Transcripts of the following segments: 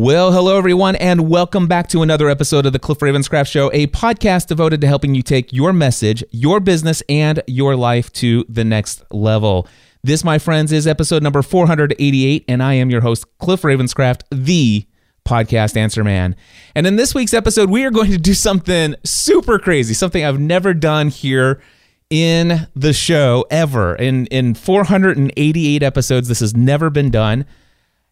Well, hello everyone, and welcome back to another episode of the Cliff Ravenscraft Show, a podcast devoted to helping you take your message, your business, and your life to the next level. This, my friends, is episode number 488, and I am your host, Cliff Ravenscraft, the podcast answer man. And in this week's episode, we are going to do something super crazy, something I've never done here in the show ever. In in 488 episodes, this has never been done.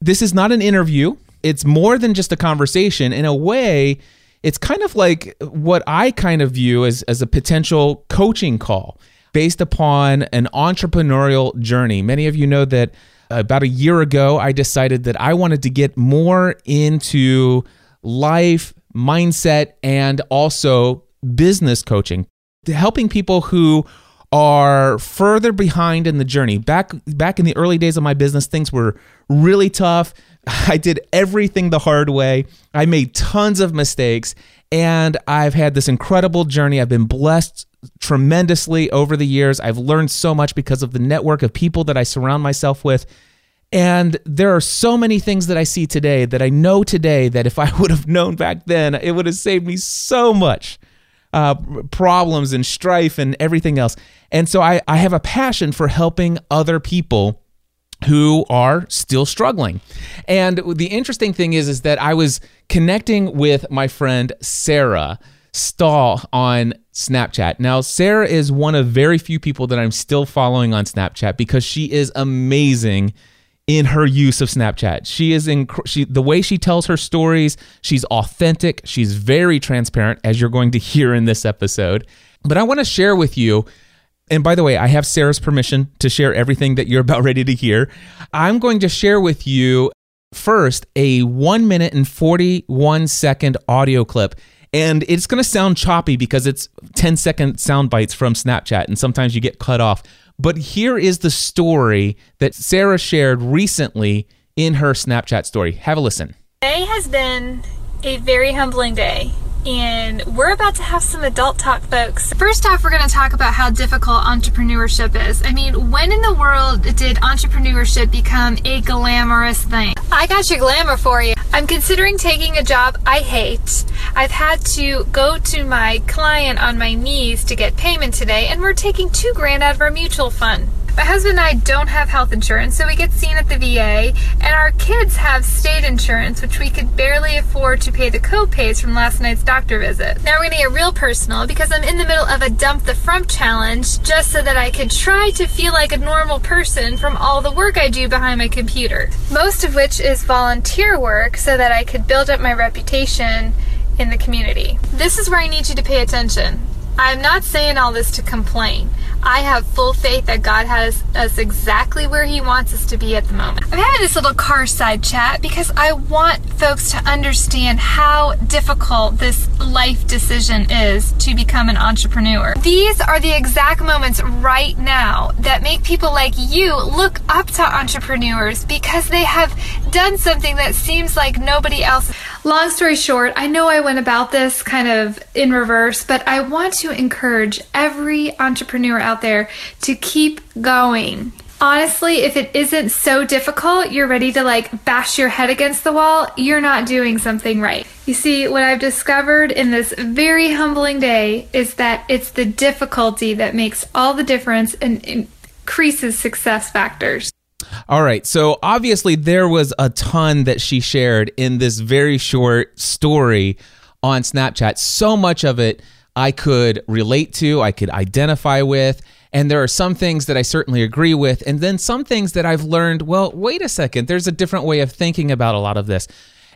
This is not an interview. It's more than just a conversation. In a way, it's kind of like what I kind of view as, as a potential coaching call based upon an entrepreneurial journey. Many of you know that uh, about a year ago, I decided that I wanted to get more into life, mindset, and also business coaching, helping people who are further behind in the journey. Back back in the early days of my business, things were really tough. I did everything the hard way. I made tons of mistakes and I've had this incredible journey. I've been blessed tremendously over the years. I've learned so much because of the network of people that I surround myself with. And there are so many things that I see today that I know today that if I would have known back then, it would have saved me so much uh, problems and strife and everything else. And so I, I have a passion for helping other people who are still struggling. And the interesting thing is is that I was connecting with my friend Sarah Stahl on Snapchat. Now, Sarah is one of very few people that I'm still following on Snapchat because she is amazing in her use of Snapchat. She is in she the way she tells her stories, she's authentic, she's very transparent as you're going to hear in this episode. But I want to share with you and by the way, I have Sarah's permission to share everything that you're about ready to hear. I'm going to share with you first a 1 minute and 41 second audio clip and it's going to sound choppy because it's 10 second sound bites from Snapchat, and sometimes you get cut off. But here is the story that Sarah shared recently in her Snapchat story. Have a listen. Today has been a very humbling day and we're about to have some adult talk, folks. First off, we're going to talk about how difficult entrepreneurship is. I mean, when in the world did entrepreneurship become a glamorous thing? I got your glamour for you. I'm considering taking a job I hate. I've had to go to my client on my knees to get payment today, and we're taking two grand out of our mutual fund. My husband and I don't have health insurance, so we get seen at the VA, and our kids have state insurance, which we could barely afford to pay the co-pays from last night's doctor visit. Now we're gonna get real personal because I'm in the middle of a dump the frump challenge just so that I could try to feel like a normal person from all the work I do behind my computer. Most of which is volunteer work so that I could build up my reputation in the community. This is where I need you to pay attention. I'm not saying all this to complain. I have full faith that God has us exactly where He wants us to be at the moment. I'm having this little car side chat because I want folks to understand how difficult this life decision is to become an entrepreneur. These are the exact moments right now that make people like you look up to entrepreneurs because they have done something that seems like nobody else. Long story short, I know I went about this kind of in reverse, but I want to encourage every entrepreneur out there to keep going. Honestly, if it isn't so difficult, you're ready to like bash your head against the wall, you're not doing something right. You see, what I've discovered in this very humbling day is that it's the difficulty that makes all the difference and increases success factors. All right. So obviously, there was a ton that she shared in this very short story on Snapchat. So much of it I could relate to, I could identify with. And there are some things that I certainly agree with. And then some things that I've learned well, wait a second, there's a different way of thinking about a lot of this.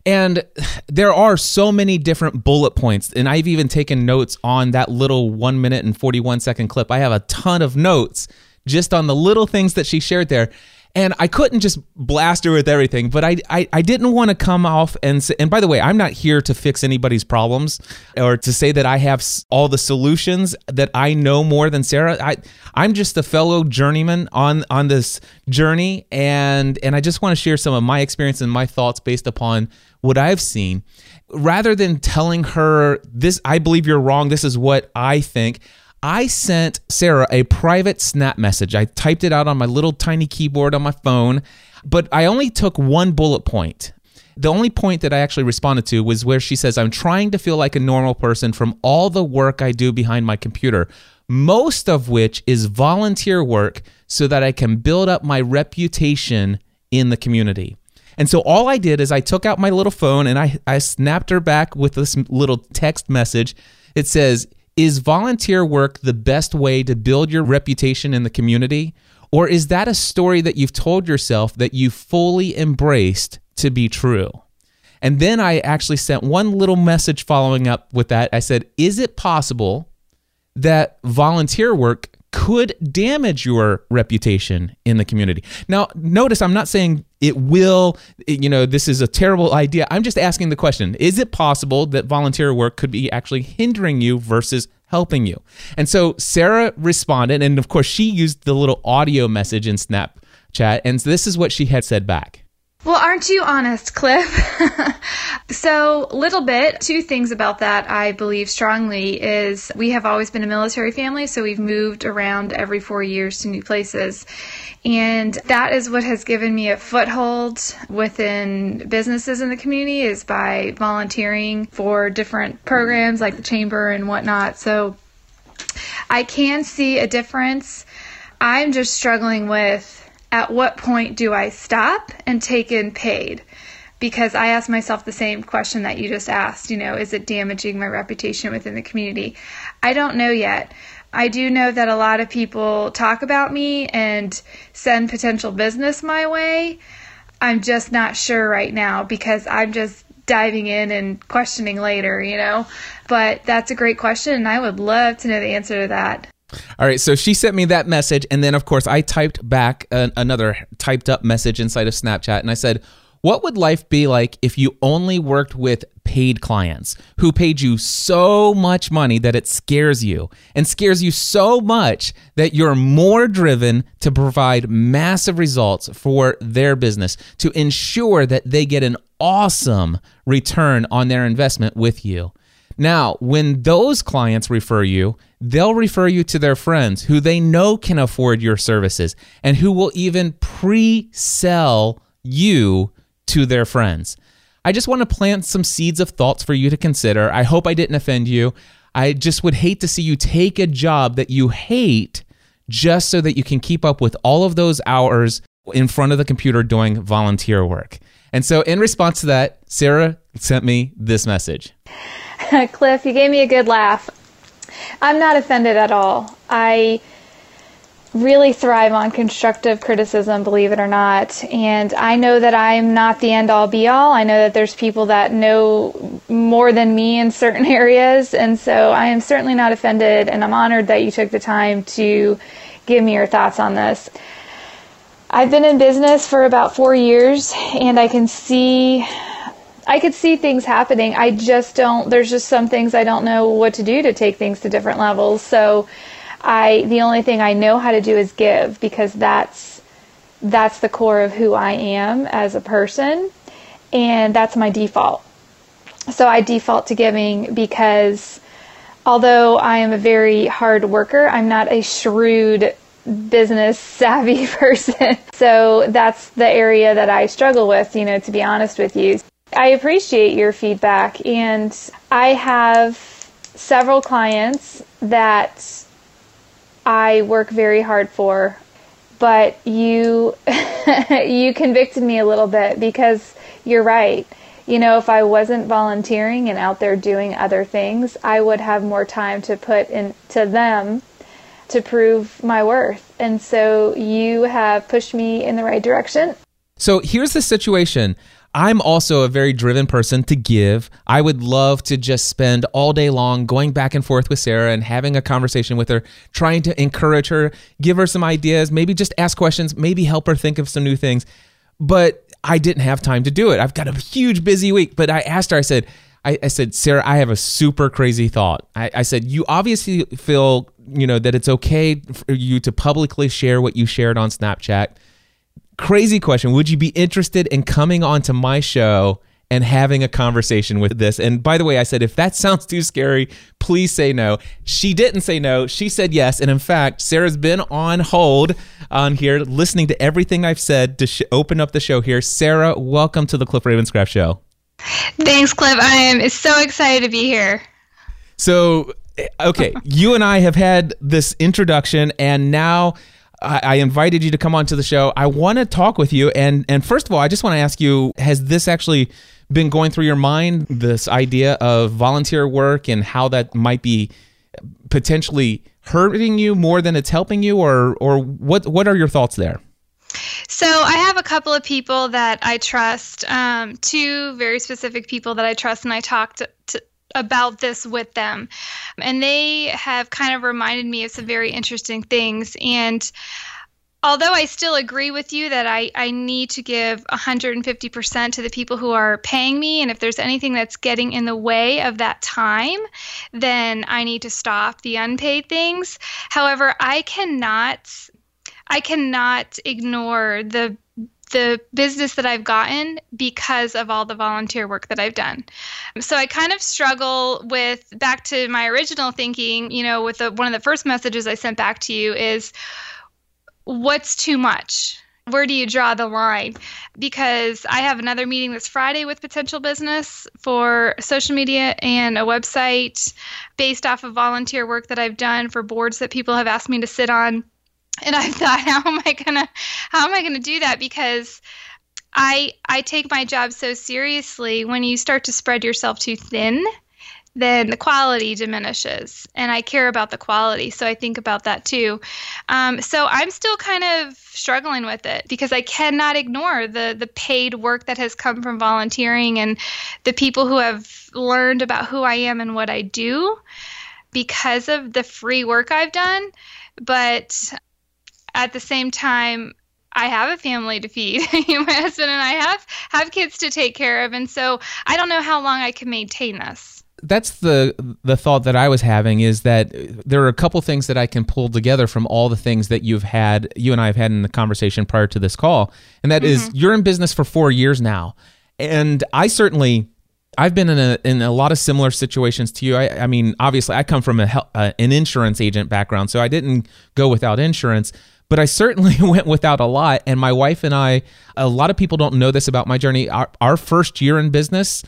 And there are so many different bullet points. And I've even taken notes on that little one minute and 41 second clip. I have a ton of notes just on the little things that she shared there and I couldn't just blast her with everything, but I I, I didn't want to come off and say, and by the way, I'm not here to fix anybody's problems or to say that I have all the solutions that I know more than Sarah. I I'm just a fellow journeyman on on this journey, and and I just want to share some of my experience and my thoughts based upon what I've seen, rather than telling her this. I believe you're wrong. This is what I think. I sent Sarah a private snap message. I typed it out on my little tiny keyboard on my phone, but I only took one bullet point. The only point that I actually responded to was where she says, I'm trying to feel like a normal person from all the work I do behind my computer, most of which is volunteer work so that I can build up my reputation in the community. And so all I did is I took out my little phone and I, I snapped her back with this little text message. It says, Is volunteer work the best way to build your reputation in the community? Or is that a story that you've told yourself that you fully embraced to be true? And then I actually sent one little message following up with that. I said, Is it possible that volunteer work could damage your reputation in the community. Now, notice I'm not saying it will, you know, this is a terrible idea. I'm just asking the question Is it possible that volunteer work could be actually hindering you versus helping you? And so Sarah responded, and of course, she used the little audio message in Snapchat, and this is what she had said back. Well, aren't you honest, Cliff? so, little bit, two things about that I believe strongly is we have always been a military family, so we've moved around every four years to new places. And that is what has given me a foothold within businesses in the community is by volunteering for different programs like the chamber and whatnot. So, I can see a difference. I'm just struggling with at what point do I stop and take in paid? Because I ask myself the same question that you just asked, you know, is it damaging my reputation within the community? I don't know yet. I do know that a lot of people talk about me and send potential business my way. I'm just not sure right now because I'm just diving in and questioning later, you know. But that's a great question, and I would love to know the answer to that. All right, so she sent me that message, and then of course I typed back an, another typed up message inside of Snapchat, and I said, "What would life be like if you only worked with paid clients who paid you so much money that it scares you, and scares you so much that you're more driven to provide massive results for their business to ensure that they get an awesome return on their investment with you?" Now, when those clients refer you, they'll refer you to their friends who they know can afford your services and who will even pre sell you to their friends. I just want to plant some seeds of thoughts for you to consider. I hope I didn't offend you. I just would hate to see you take a job that you hate just so that you can keep up with all of those hours in front of the computer doing volunteer work. And so, in response to that, Sarah sent me this message. Cliff, you gave me a good laugh. I'm not offended at all. I really thrive on constructive criticism, believe it or not. And I know that I'm not the end all be all. I know that there's people that know more than me in certain areas. And so I am certainly not offended. And I'm honored that you took the time to give me your thoughts on this. I've been in business for about four years and I can see I could see things happening. I just don't. There's just some things I don't know what to do to take things to different levels. So, I the only thing I know how to do is give because that's that's the core of who I am as a person, and that's my default. So I default to giving because although I am a very hard worker, I'm not a shrewd business savvy person. so that's the area that I struggle with, you know, to be honest with you. I appreciate your feedback, and I have several clients that I work very hard for, but you you convicted me a little bit because you're right. You know, if I wasn't volunteering and out there doing other things, I would have more time to put into them to prove my worth. And so you have pushed me in the right direction. So here's the situation. I'm also a very driven person to give. I would love to just spend all day long going back and forth with Sarah and having a conversation with her, trying to encourage her, give her some ideas, maybe just ask questions, maybe help her think of some new things. But I didn't have time to do it. I've got a huge busy week. But I asked her, I said, I, I said, Sarah, I have a super crazy thought. I, I said, you obviously feel, you know, that it's okay for you to publicly share what you shared on Snapchat crazy question. Would you be interested in coming onto my show and having a conversation with this. And by the way, I said, if that sounds too scary, please say no. She didn't say no. She said yes. And in fact, Sarah's been on hold on here, listening to everything I've said to sh- open up the show here. Sarah, welcome to the Cliff Ravenscraft Show. Thanks, Cliff. I am so excited to be here. So, eh, okay, you and I have had this introduction, and now I, I invited you to come onto the show. I want to talk with you, and and first of all, I just want to ask you: Has this actually been going through your mind? This idea of volunteer work and how that might be potentially hurting you more than it's helping you, or or what what are your thoughts there? So I have a couple of people that I trust, um, two very specific people that I trust, and I talked to, about this with them. And they have kind of reminded me of some very interesting things. And although I still agree with you that I, I need to give 150% to the people who are paying me, and if there's anything that's getting in the way of that time, then I need to stop the unpaid things. However, I cannot. I cannot ignore the the business that I've gotten because of all the volunteer work that I've done. So I kind of struggle with back to my original thinking, you know, with the, one of the first messages I sent back to you is what's too much? Where do you draw the line? Because I have another meeting this Friday with potential business for social media and a website based off of volunteer work that I've done for boards that people have asked me to sit on and I thought, how am I gonna how am I gonna do that? Because I I take my job so seriously. When you start to spread yourself too thin, then the quality diminishes, and I care about the quality, so I think about that too. Um, so I'm still kind of struggling with it because I cannot ignore the the paid work that has come from volunteering and the people who have learned about who I am and what I do because of the free work I've done. But at the same time, I have a family to feed. My husband and I have have kids to take care of, and so I don't know how long I can maintain this. That's the the thought that I was having is that there are a couple things that I can pull together from all the things that you've had, you and I have had in the conversation prior to this call, and that mm-hmm. is you're in business for four years now, and I certainly I've been in a in a lot of similar situations to you. I, I mean, obviously, I come from a uh, an insurance agent background, so I didn't go without insurance but I certainly went without a lot. And my wife and I, a lot of people don't know this about my journey. Our, our, first year in business,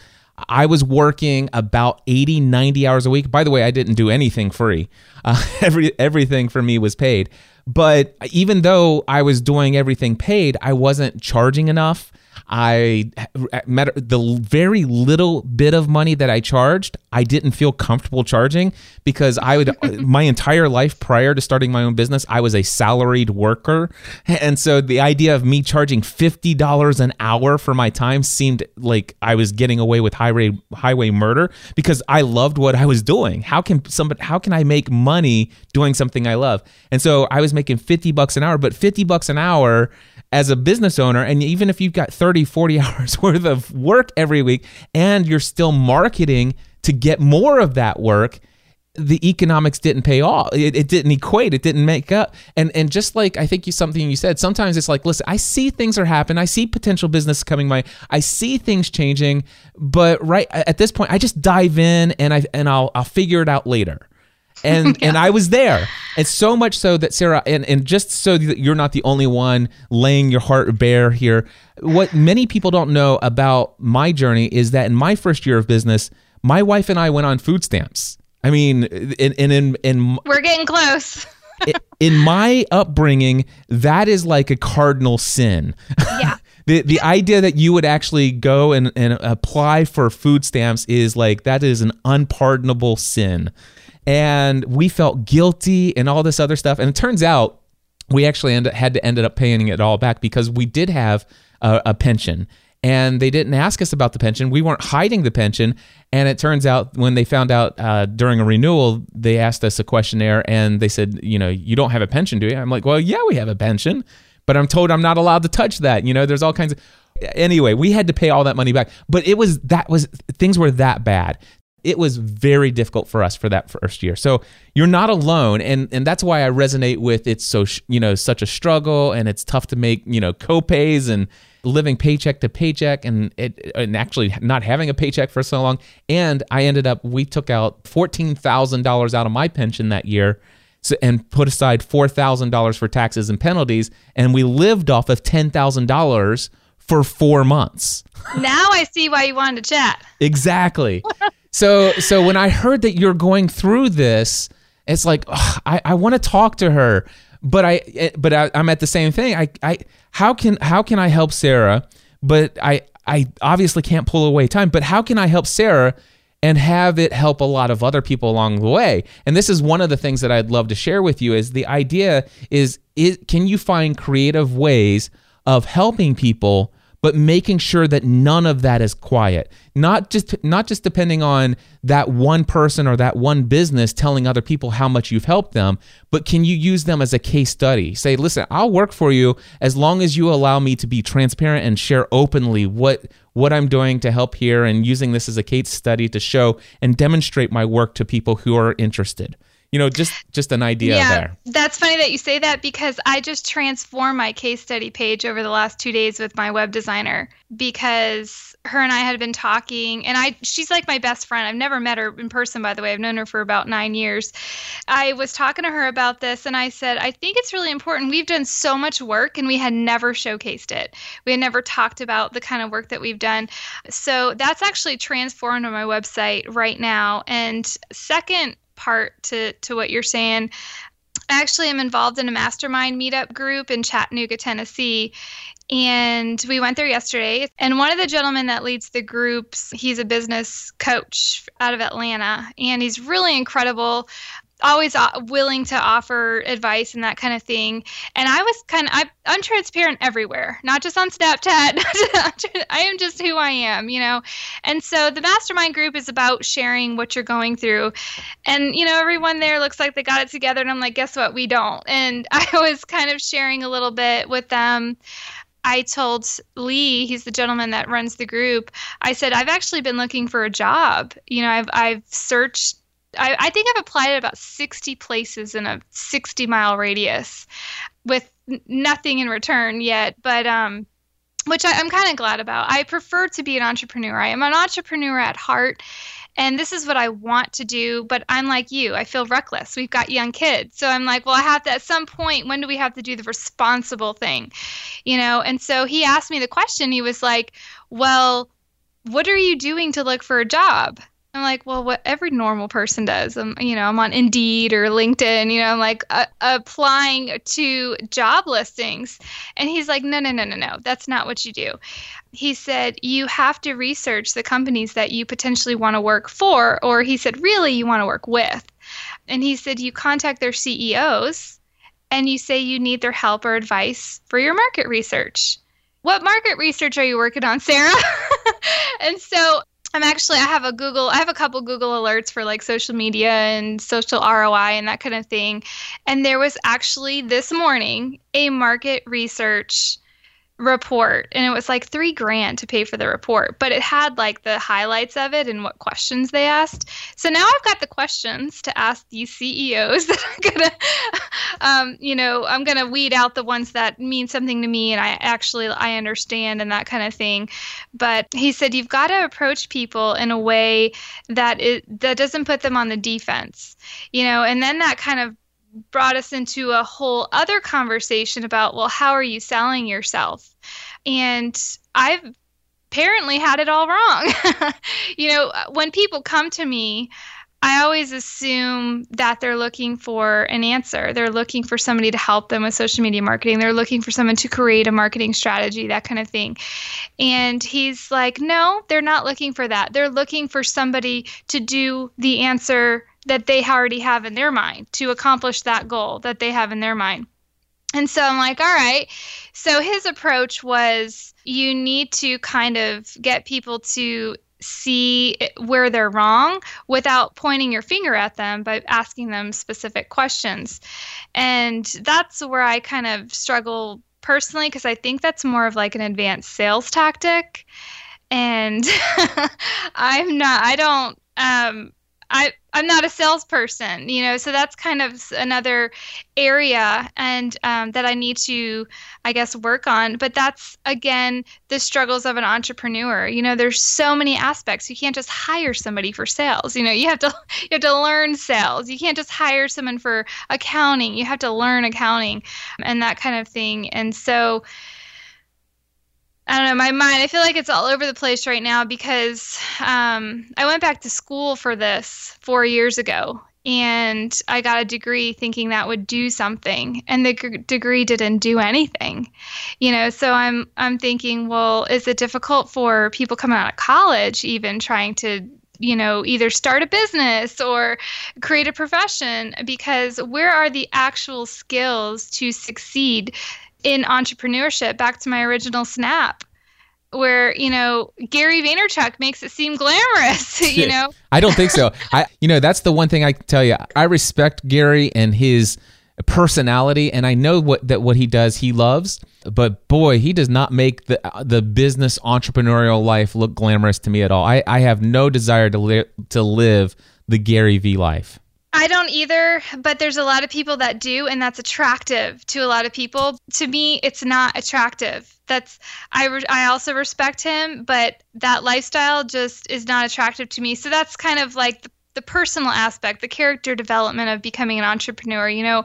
I was working about 80, 90 hours a week. By the way, I didn't do anything free. Uh, every everything for me was paid. But even though I was doing everything paid, I wasn't charging enough. I met the very little bit of money that I charged, I didn't feel comfortable charging because I would my entire life prior to starting my own business, I was a salaried worker, and so the idea of me charging fifty dollars an hour for my time seemed like I was getting away with highway highway murder because I loved what I was doing. How can somebody? How can I make money doing something I love? And so I was making fifty bucks an hour, but fifty bucks an hour as a business owner and even if you've got 30 40 hours worth of work every week and you're still marketing to get more of that work the economics didn't pay off. It, it, didn't equate. It didn't make up. And and just like i think you something you said sometimes it's like listen i see things are happening. I see potential business coming my i see things changing but right at this point i just dive in and i and i'll i'll figure it out later and yeah. and I was there. And so much so that Sarah, and, and just so that you're not the only one laying your heart bare here, what many people don't know about my journey is that in my first year of business, my wife and I went on food stamps. I mean, in in in, in we're getting close. in my upbringing, that is like a cardinal sin. Yeah. the the idea that you would actually go and, and apply for food stamps is like that is an unpardonable sin and we felt guilty and all this other stuff. And it turns out we actually end, had to ended up paying it all back because we did have a, a pension and they didn't ask us about the pension. We weren't hiding the pension. And it turns out when they found out uh, during a renewal, they asked us a questionnaire and they said, you know, you don't have a pension, do you? I'm like, well, yeah, we have a pension, but I'm told I'm not allowed to touch that. You know, there's all kinds of. Anyway, we had to pay all that money back, but it was that was things were that bad it was very difficult for us for that first year. So you're not alone, and and that's why I resonate with it's so you know such a struggle, and it's tough to make you know copays and living paycheck to paycheck and it and actually not having a paycheck for so long. And I ended up we took out fourteen thousand dollars out of my pension that year. So, and put aside four thousand dollars for taxes and penalties, and we lived off of ten thousand dollars for four months. Now I see why you wanted to chat. Exactly. so so when I heard that you're going through this, it's like ugh, I I want to talk to her, but I eh, but I, I'm at the same thing. I I how can how can I help Sarah? But I I obviously can't pull away time. But how can I help Sarah? and have it help a lot of other people along the way. And this is one of the things that I'd love to share with you is the idea is, is can you find creative ways of helping people but making sure that none of that is quiet. Not just not just depending on that one person or that one business telling other people how much you've helped them but can you use them as a case study? Say listen I'll work for you as long as you allow me to be transparent and share openly what what I'm doing to help here and using this as a case study to show and demonstrate my work to people who are interested you know just just an idea yeah, there. that's funny that you say that because i just transformed my case study page over the last two days with my web designer because her and i had been talking and i she's like my best friend. I've never met her in person by the way. I've known her for about nine years. I was talking to her about this and i said i think it's really important. We've done so much work and we had never showcased it. We had never talked about the kind of work that we've done. So that's actually transformed on my website right now. And second part to to what you're saying. I actually, I'm involved in a mastermind meetup group in Chattanooga, Tennessee. And we went there yesterday. And one of the gentlemen that leads the groups, he's a business coach out of Atlanta. And he's really incredible always uh, willing to offer advice and that kind of thing. And I was kind of I'm transparent everywhere, not just on Snapchat. I am just who I am, you know. And so the mastermind group is about sharing what you're going through. And you know, everyone there looks like they got it together, and I'm like, guess what? We don't. And I was kind of sharing a little bit with them. I told Lee, he's the gentleman that runs the group, I said, I've actually been looking for a job. You know, I've I've searched I, I think I've applied at about 60 places in a 60 mile radius with nothing in return yet. But, um, which I, I'm kind of glad about. I prefer to be an entrepreneur. I am an entrepreneur at heart and this is what I want to do, but I'm like you. I feel reckless. We've got young kids. So I'm like, well, I have to at some point, when do we have to do the responsible thing? You know, and so he asked me the question. He was like, well, what are you doing to look for a job? I'm like, well, what every normal person does. I'm, you know, I'm on Indeed or LinkedIn. You know, I'm like uh, applying to job listings, and he's like, no, no, no, no, no, that's not what you do. He said you have to research the companies that you potentially want to work for, or he said, really, you want to work with. And he said you contact their CEOs, and you say you need their help or advice for your market research what market research are you working on, Sarah? and so I'm actually I have a Google I have a couple Google alerts for like social media and social ROI and that kind of thing. And there was actually this morning a market research report and it was like three grand to pay for the report but it had like the highlights of it and what questions they asked. So now i've got the questions to ask these ceos that i'm gonna um, you know i'm gonna weed out the ones that mean something to me and i actually i understand and that kind of thing. But he said you've got to approach people in a way that it that doesn't put them on the defense you know and then that kind of brought us into a whole other conversation about well how are you selling yourself and i've apparently had it all wrong you know when people come to me I always assume that they're looking for an answer. They're looking for somebody to help them with social media marketing. They're looking for someone to create a marketing strategy, that kind of thing. And he's like, no, they're not looking for that. They're looking for somebody to do the answer that they already have in their mind to accomplish that goal that they have in their mind. And so I'm like, all right. So his approach was you need to kind of get people to see where they're wrong without pointing your finger at them by asking them specific questions. And that's where I kind of struggle personally because I think that's more of like an advanced sales tactic. And I'm not, I don't, um, I I'm not a salesperson, you know, so that's kind of another area and um, that I need to, I guess, work on. But that's again the struggles of an entrepreneur. You know, there's so many aspects. You can't just hire somebody for sales. You know, you have to you have to learn sales. You can't just hire someone for accounting. You have to learn accounting and that kind of thing. And so I don't know, my mind, I feel like it's all over the place right now because um, I went back to school for this four years ago and I got a degree thinking that would do something and the g- degree didn't do anything. You know, so I'm I'm thinking, well, is it difficult for people coming out of college even trying to you know, either start a business or create a profession because where are the actual skills to succeed in entrepreneurship back to my original snap where you know Gary Vaynerchuk makes it seem glamorous. You know, I don't think so. I, you know, that's the one thing I can tell you. I respect Gary and his personality, and I know what that what he does he loves. But boy, he does not make the the business entrepreneurial life look glamorous to me at all. I, I have no desire to li- to live the Gary V life. I don't either, but there's a lot of people that do, and that's attractive to a lot of people. To me, it's not attractive. That's I re- I also respect him, but that lifestyle just is not attractive to me. So that's kind of like the, the personal aspect, the character development of becoming an entrepreneur. You know,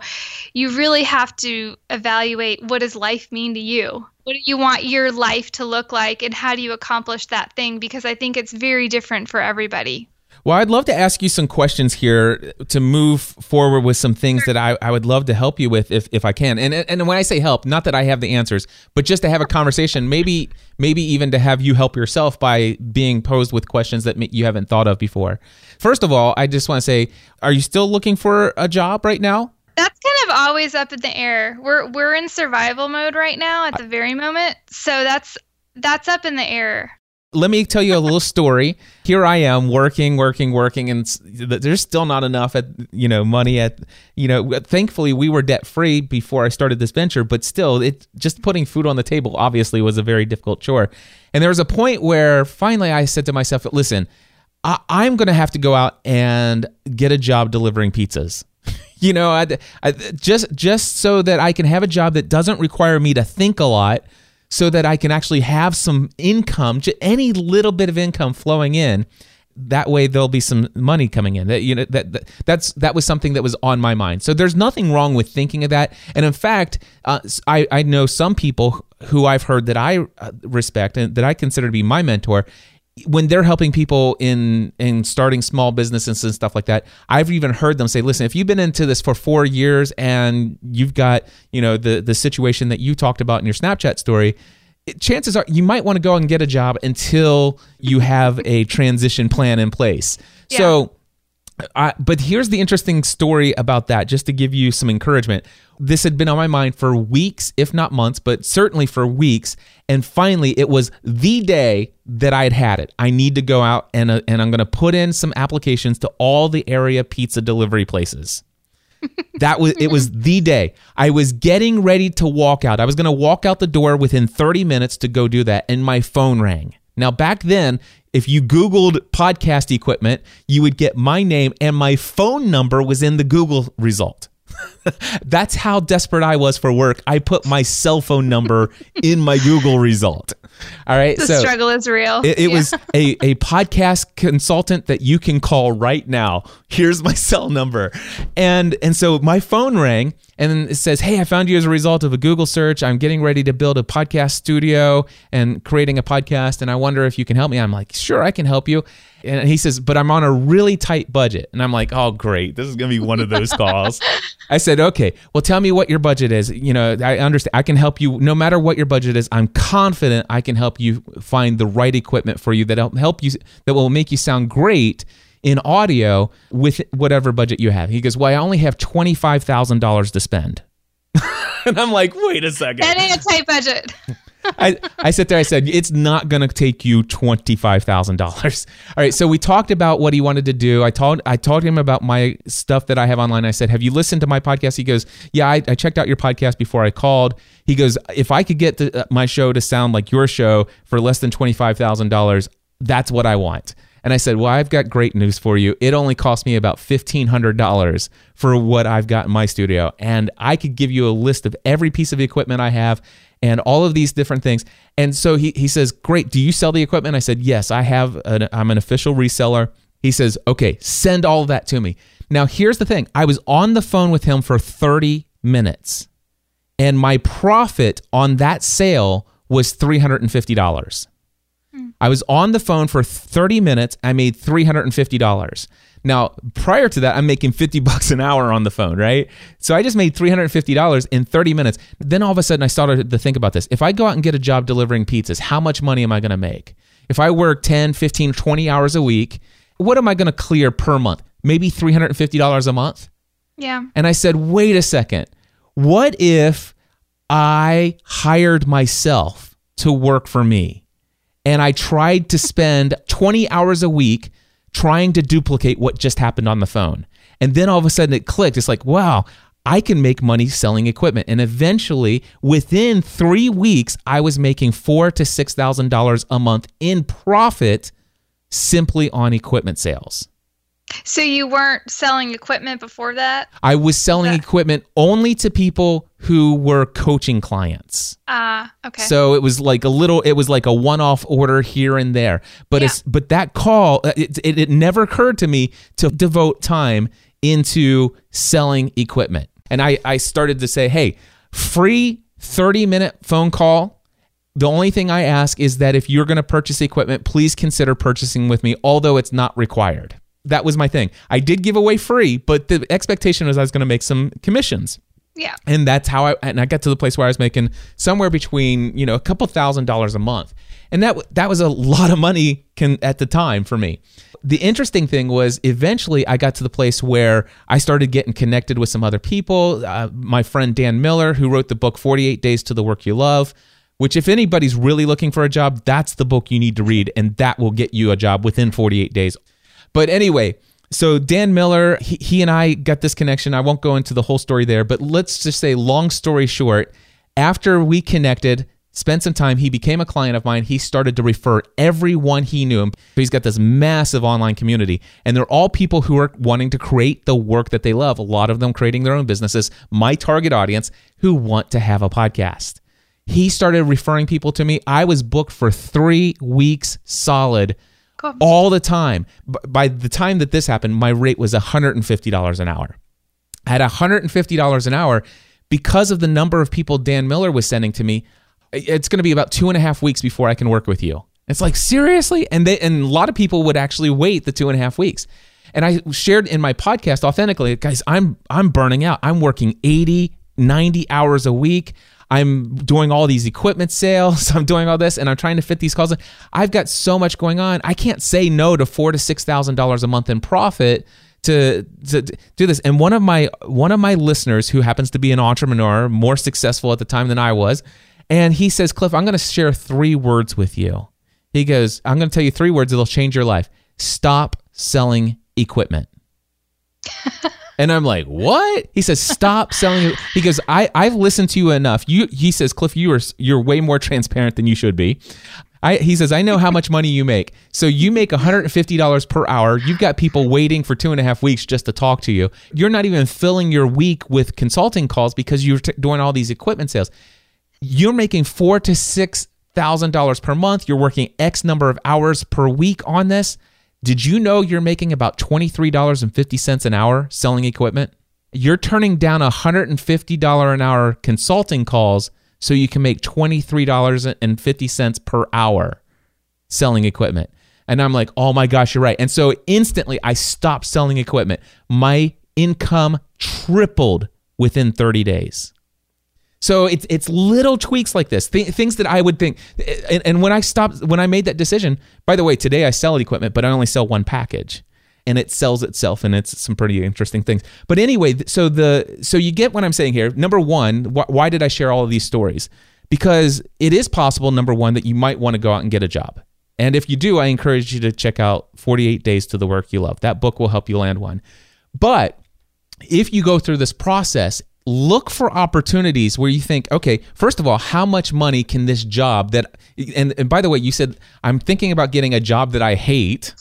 you really have to evaluate what does life mean to you. What do you want your life to look like, and how do you accomplish that thing? Because I think it's very different for everybody. Well, I'd love to ask you some questions here to move forward with some things that I, I would love to help you with if, if I can. And and when I say help, not that I have the answers, but just to have a conversation, maybe maybe even to have you help yourself by being posed with questions that you haven't thought of before. First of all, I just want to say, are you still looking for a job right now? That's kind of always up in the air. We're we're in survival mode right now at the very moment. So that's that's up in the air let me tell you a little story. Here I am working, working, working, and there's still not enough at you know money at you know. Thankfully, we were debt free before I started this venture, but still, it just putting food on the table obviously was a very difficult chore. And there was a point where finally I said to myself, "Listen, I, am going to have to go out and get a job delivering pizzas." you know, I, I, just just so that I can have a job that doesn't require me to think a lot so that I can actually have some income, any little bit of income flowing in. That way, there'll be some money coming in. That you know that, that that's that was something that was on my mind. So there's nothing wrong with thinking of that. And in fact, uh, I I know some people who I've heard that I uh, respect and that I consider to be my mentor when they're helping people in in starting small businesses and stuff like that i've even heard them say listen if you've been into this for four years and you've got you know the the situation that you talked about in your snapchat story chances are you might want to go and get a job until you have a transition plan in place yeah. so I, but here's the interesting story about that, just to give you some encouragement. This had been on my mind for weeks, if not months, but certainly for weeks. And finally, it was the day that I had had it. I need to go out and, uh, and I'm going to put in some applications to all the area pizza delivery places. that was it was the day i was getting ready to walk out i was going to walk out the door within 30 minutes to go do that and my phone rang now back then if you Googled podcast equipment, you would get my name and my phone number was in the Google result. That's how desperate I was for work. I put my cell phone number in my Google result. All right. The so struggle is real. It, it yeah. was a, a podcast consultant that you can call right now. Here's my cell number. And and so my phone rang and it says, Hey, I found you as a result of a Google search. I'm getting ready to build a podcast studio and creating a podcast. And I wonder if you can help me. I'm like, Sure, I can help you. And he says, But I'm on a really tight budget. And I'm like, Oh, great. This is going to be one of those calls. I said, Okay, well, tell me what your budget is. You know, I understand. I can help you no matter what your budget is. I'm confident I can help you find the right equipment for you that'll help you, that will make you sound great in audio with whatever budget you have. He goes, Well, I only have $25,000 to spend. and I'm like, Wait a second. That ain't a tight budget. I, I sit there, I said, it's not going to take you $25,000. All right. So we talked about what he wanted to do. I told, I told him about my stuff that I have online. I said, have you listened to my podcast? He goes, yeah, I, I checked out your podcast before I called. He goes, if I could get uh, my show to sound like your show for less than $25,000, that's what I want. And I said, Well, I've got great news for you. It only cost me about $1,500 for what I've got in my studio. And I could give you a list of every piece of equipment I have and all of these different things. And so he, he says, Great. Do you sell the equipment? I said, Yes, I have. An, I'm an official reseller. He says, Okay, send all that to me. Now, here's the thing I was on the phone with him for 30 minutes, and my profit on that sale was $350. I was on the phone for 30 minutes. I made $350. Now, prior to that, I'm making 50 bucks an hour on the phone, right? So I just made $350 in 30 minutes. Then all of a sudden, I started to think about this. If I go out and get a job delivering pizzas, how much money am I going to make? If I work 10, 15, 20 hours a week, what am I going to clear per month? Maybe $350 a month? Yeah. And I said, wait a second. What if I hired myself to work for me? And I tried to spend 20 hours a week trying to duplicate what just happened on the phone. And then all of a sudden it clicked. It's like, wow, I can make money selling equipment. And eventually, within three weeks, I was making four to six thousand dollars a month in profit simply on equipment sales. So you weren't selling equipment before that? I was selling equipment only to people who were coaching clients. Ah, okay. So it was like a little, it was like a one-off order here and there. But Yeah. it's but that call, uh, it, it, it never occurred to me to devote time into selling equipment. And I, I started to say, hey, free 30-minute phone call. The only thing I ask is that if you're going to purchase equipment, please consider purchasing with me, although it's not required. That was my thing. I did give away free, but the expectation was I was going to make some commissions yeah. and that's how I and I got to the place where I was making somewhere between you know a couple thousand dollars a month, and that that was a lot of money can at the time for me. The interesting thing was eventually I got to the place where I started getting connected with some other people. Uh, my friend Dan Miller, who wrote the book 48 Days to the Work You Love. Which, if anybody's really looking for a job, that's the book you need to read, and that will get you a job within 48 days. But anyway, so Dan Miller, he, he and I got this connection. I won't go into the whole story there, but let's just say, long story short, after we connected, spent some time, he became a client of mine. He started to refer everyone he knew. He's got this massive online community, and they're all people who are wanting to create the work that they love. A lot of them creating their own businesses. My target audience who want to have a podcast. He started referring people to me. I was booked for three weeks solid All the time. By the time that this happened, my rate was $150 an hour. At $150 an hour, because of the number of people Dan Miller was sending to me, it's going to be about two and a half weeks before I can work with you. It's like seriously, and they and a lot of people would actually wait the two and a half weeks. And I shared in my podcast authentically, guys, I'm I'm burning out. I'm working 80, 90 hours a week. I'm doing all these equipment sales. I'm doing all this, and I'm trying to fit these calls. in. I've got so much going on. I can't say no to four to six thousand dollars a month in profit to to do this. And one of my one of my listeners who happens to be an entrepreneur, more successful at the time than I was, and he says, "Cliff, I'm going to share three words with you." He goes, "I'm going to tell you three words that'll change your life. Stop selling equipment." And I'm like, what? He says, stop selling it. He goes, I, I've listened to you enough. You, he says, Cliff, you are, you're way more transparent than you should be. I, he says, I know how much money you make. So you make $150 per hour. You've got people waiting for two and a half weeks just to talk to you. You're not even filling your week with consulting calls because you're t- doing all these equipment sales. You're making four to six thousand dollars per month. You're working X number of hours per week on this. Did you know you're making about $23.50 an hour selling equipment? You're turning down $150 an hour consulting calls so you can make $23.50 per hour selling equipment. And I'm like, oh my gosh, you're right. And so instantly I stopped selling equipment. My income tripled within 30 days. So it's it's little tweaks like this, th- things that I would think. And, and when I stopped, when I made that decision, by the way, today I sell equipment, but I only sell one package, and it sells itself, and it's some pretty interesting things. But anyway, so the so you get what I'm saying here. Number one, wh- why did I share all of these stories? Because it is possible, number one, that you might want to go out and get a job. And if you do, I encourage you to check out 48 Days to the Work You Love. That book will help you land one. But if you go through this process, look for opportunities where you think, okay, first of all, how much money can this job that and, and by the way, you said I'm thinking about getting a job that I hate.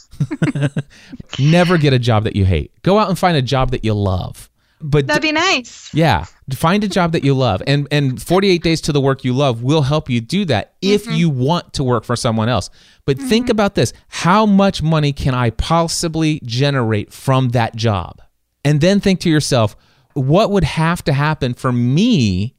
Never get a job that you hate. Go out and find a job that you love. But That'd be nice. yeah, find a job that you love. And and 48 days to the work you love will help you do that if mm-hmm. you want to work for someone else. But think mm-hmm. about this. How much money can I possibly generate from that job? And then think to yourself, what would have to happen for me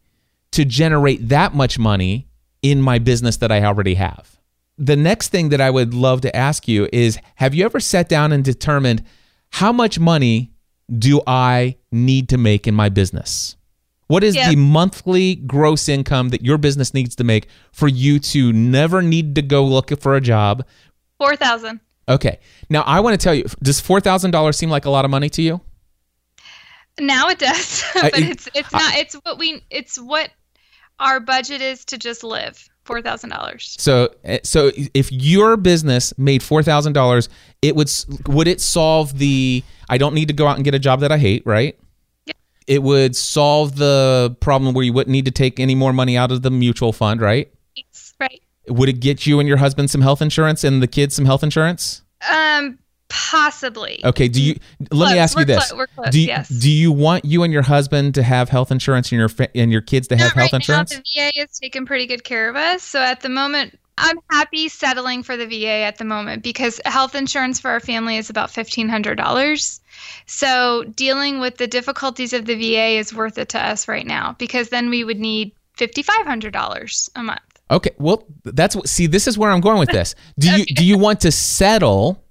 to generate that much money in my business that I already have? The next thing that I would love to ask you is have you ever sat down and determined how much money do I need to make in my business? What is Yeah. the monthly gross income that your business needs to make for you to never need to go looking for a job? Four thousand. Okay. Now, I want to tell you, does $4,000 seem like a lot of money to you? Now it does, I- but it's it's not. It's what we. It's what our budget is to just live. Four thousand dollars. So, eh, so if your business made four thousand dollars, it would would it solve the I don't need to go out and get a job that I hate, right? Yep. It would solve the problem where you wouldn't need to take any more money out of the mutual fund, right? Yes, Right. Would it get you and your husband some health insurance and the kids some health insurance? Um. Possibly. Okay. Do you? Let me ask you We're this: clo- we're close, Do you, yes. do you want you and your husband to have health insurance and your and your kids to have Not health right insurance? Now, the VA is taking pretty good care of us. So at the moment, I'm happy settling for the VA at the moment because health insurance for our family is about fifteen hundred dollars. So dealing with the difficulties of the VA is worth it to us right now because then we would need fifty five hundred dollars a month. Okay, well, that's what. See, this is where I'm going with this. Do you do you want to settle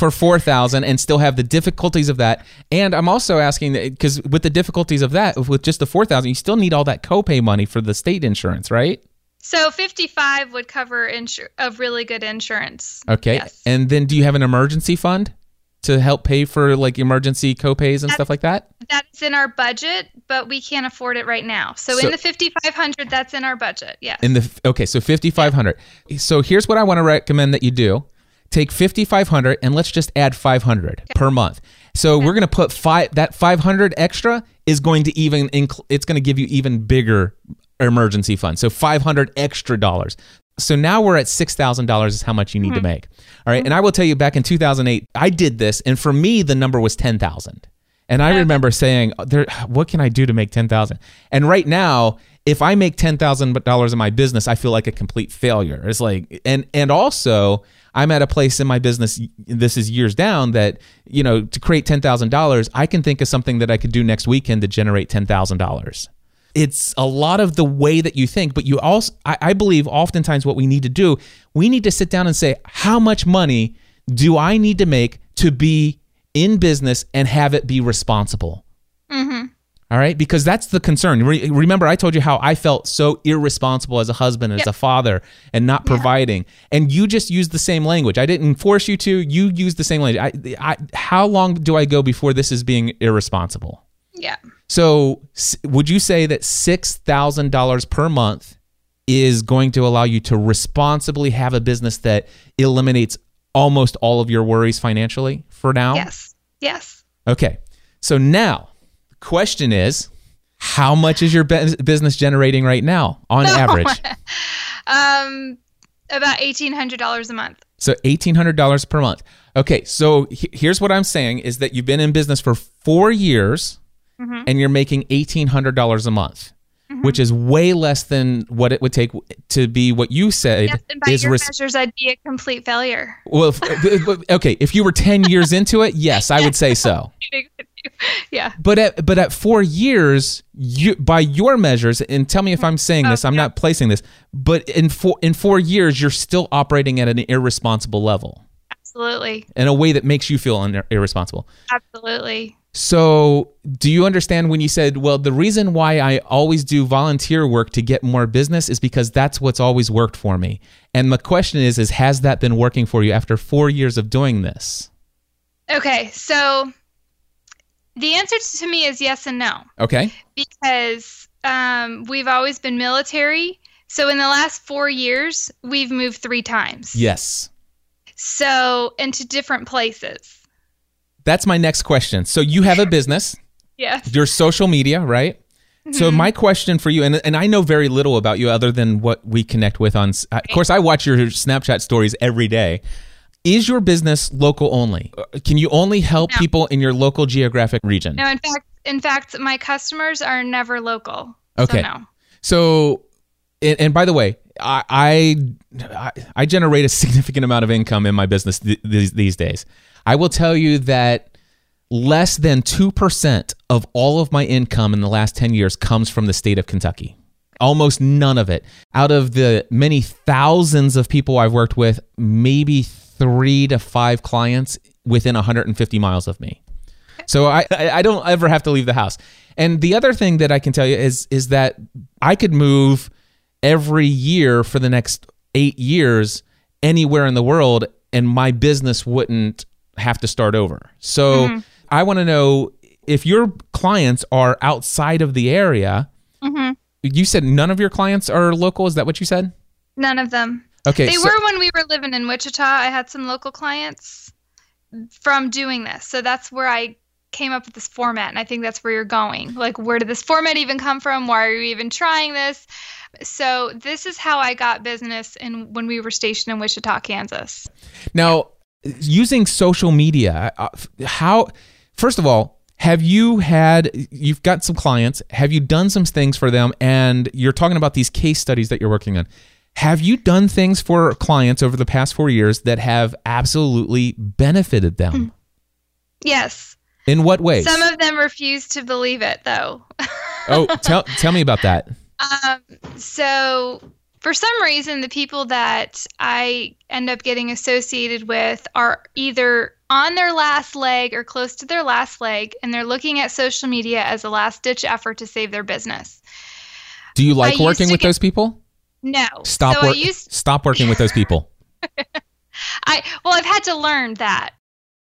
for four thousand and still have the difficulties of that? And I'm also asking because with the difficulties of that, with just the four thousand, you still need all that copay money for the state insurance, right? So fifty five would cover insur- of really good insurance. Okay, Yes. and then do you have an emergency fund to help pay for like emergency copays and stuff like that? That's in our budget, but we can't afford it right now. So, So- in the fifty five hundred, that's in our budget. Yes. In the okay, so fifty five hundred. So here's what I want to recommend that you do: take fifty five hundred and let's just add five hundred per month. So we're gonna put five. That five hundred extra is going to even. Inc- it's going to give you even bigger emergency fund. So five hundred extra dollars. So now we're at six thousand dollars is how much you need to mm-hmm. make. All right, and mm-hmm. I will tell you, back in two thousand eight, I did this, and for me the number was ten thousand. And I remember saying, "There, what can I do to make ten thousand? And right now, if I make ten thousand dollars in my business, I feel like a complete failure. It's like, and and also, I'm at a place in my business. This is years down that you know to create ten thousand dollars, I can think of something that I could do next weekend to generate ten thousand dollars. It's a lot of the way that you think, but you also, I, I believe, oftentimes what we need to do, we need to sit down and say, how much money do I need to make to be in business and have it be responsible? All right, because that's the concern. Re- remember, I told you how I felt so irresponsible as a husband, as Yep. a father, and not providing. And you just used the same language. I didn't force you to. You used the same language. I, I, how long do I go before this is being irresponsible? yeah. So, s- would you say that six thousand dollars per month is going to allow you to responsibly have a business that eliminates almost all of your worries financially for now? Yes. Yes. Okay. So now, question is, how much is your business generating right now on average? Um, about eighteen hundred dollars a month. So eighteen hundred dollars per month. Okay, so he- here's what I'm saying: is that you've been in business for four years, Mm-hmm. and you're making eighteen hundred dollars a month, which is way less than what it would take to be what you said Yes, and by is. your res- measures, I'd be a complete failure. well, if- okay, if you were ten years into it, yes, I would say so. yeah. But at but at four years, you by your measures, and tell me if I'm saying oh, this, I'm not placing this, but in four in four years, you're still operating at an irresponsible level Absolutely. in a way that makes you feel ir- irresponsible. Absolutely. So, do you understand when you said, well, the reason why I always do volunteer work to get more business is because that's what's always worked for me. And the question is is has that been working for you after 4 years of doing this? Okay. So the answer to me is yes and no Okay? because um, we've always been military. So in the last four years, we've moved three times. Yes. So into different places. That's my next question. So, you have a business, Yes. your social media, right? So my question for you, and, and I know very little about you other than what we connect with on. Of course, I watch your Snapchat stories every day. Is your business local only? Uh, Can you only help No. people in your local geographic region? No, in fact, in fact, my customers are never local. Okay. So no. So, and, and by the way, I, I I- generate a significant amount of income in my business th- these these days. I will tell you that less than two percent of all of my income in the last ten years comes from the state of Kentucky. Almost none of it. Out of the many thousands of people I've worked with, maybe three to five clients within 150 miles of me. So I, I don't ever have to leave the house. And the other thing that I can tell you is is that I could move every year for the next eight years anywhere in the world, and my business wouldn't have to start over. So mm-hmm. I want to know if your clients are outside of the area. Mm-hmm. You said none of your clients are local. Is that what you said? None of them. Okay. They so- were when we were living in Wichita. I had some local clients from doing this. So that's where I came up with this format. And I think that's where you're going. Like, where did this format even come from? Why are you even trying this? So this is how I got business in when we were stationed in Wichita, Kansas. Now, using social media, uh, how, first of all, have you had, you've got some clients, have you done some things for them? And you're talking about these case studies that you're working on. Have you done things for clients over the past four years that have absolutely benefited them? Yes. In what ways? Some of them refuse to believe it, though. oh, tell, tell me about that. Um, so for some reason, the people that I end up getting associated with are either on their last leg or close to their last leg, and they're looking at social media as a last ditch effort to save their business. Do you like used working with get- those people? No. Stop, So work, I used stop working with those people. I well, I've had to learn that.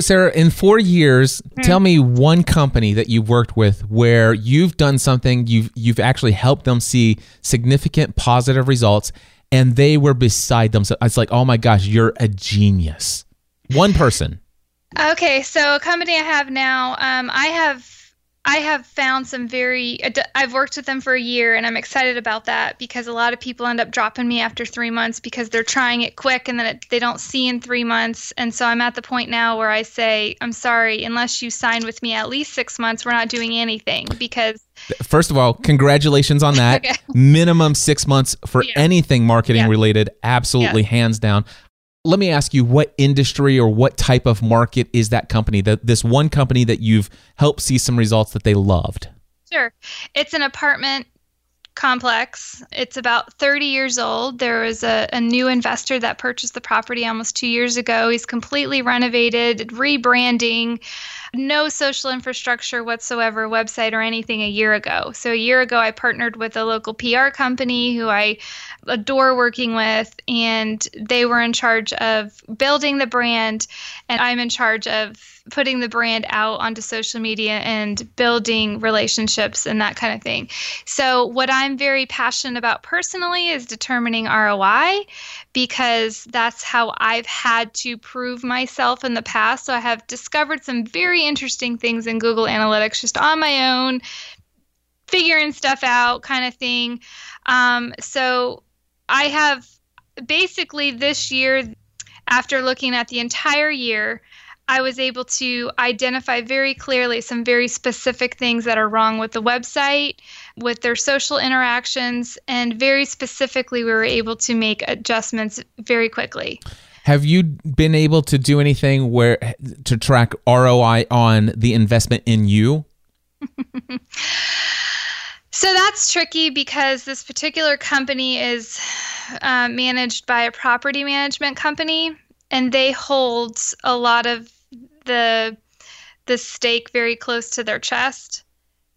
Sarah, in four years, Hmm. tell me one company that you've worked with where you've done something, you've you've actually helped them see significant positive results, and they were beside themselves. It's like, oh my gosh, you're a genius. One person. Okay, so a company I have now, um, I have I have found some very. I've worked with them for a year, and I'm excited about that because a lot of people end up dropping me after three months because they're trying it quick and then it, they don't see in three months. And so I'm at the point now where I say, I'm sorry, unless you sign with me at least six months, we're not doing anything because First of all, congratulations on that. Okay. Minimum six months for Yeah. anything marketing Yeah. related. Absolutely, hands down. Let me ask you, what industry or what type of market is that company? That this one company that you've helped see some results that they loved. Sure. It's an apartment complex. It's about 30 years old. There was a, a new investor that purchased the property almost two years ago. He's completely renovated, rebranding, no social infrastructure whatsoever, website or anything a year ago. So, a year ago, I partnered with a local PR company who I adore working with, and they were in charge of building the brand, and I'm in charge of putting the brand out onto social media and building relationships and that kind of thing. So, what I'm very passionate about personally is determining ROI because that's how I've had to prove myself in the past. So, I have discovered some very interesting things in Google Analytics just on my own, figuring stuff out kind of thing. Um, so, I have basically this year, after looking at the entire year, I was able to identify very clearly some very specific things that are wrong with the website, with their social interactions, and very specifically, we were able to make adjustments very quickly. Have you been able to do anything where to track ROI on the investment in you? So that's tricky because this particular company is uh, managed by a property management company, and they hold a lot of the the stake very close to their chest.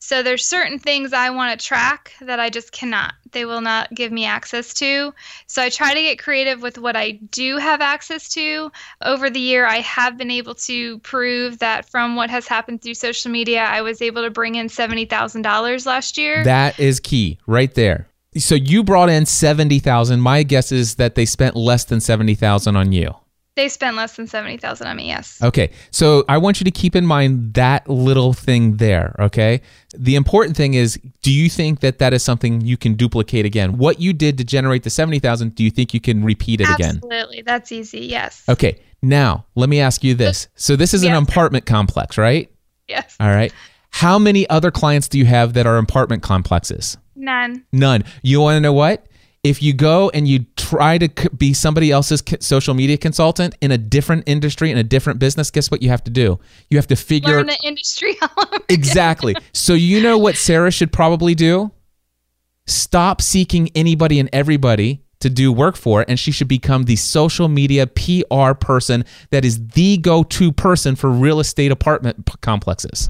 So there's certain things I want to track that I just cannot. They will not give me access to. So I try to get creative with what I do have access to. Over the year, I have been able to prove that from what has happened through social media, I was able to bring in $70,000 last year. That is key right there. So you brought in 70,000. My guess is that they spent less than 70,000 on you. They spent less than seventy thousand on me. Yes. Okay, so I want you to keep in mind that little thing there. Okay, the important thing is, do you think that that is something you can duplicate again? What you did to generate the seventy thousand, do you think you can repeat it again? Absolutely, that's easy. Yes. Okay, now let me ask you this. So this is an apartment complex, right? Yes. All right. How many other clients do you have that are apartment complexes? None. None. You want to know what? If you go and you try to be somebody else's social media consultant in a different industry, in a different business, guess what you have to do? You have to figure Learn the industry exactly. So you know what Sarah should probably do? Stop seeking anybody and everybody to do work for, and she should become the social media PR person that is the go-to person for real estate apartment p- complexes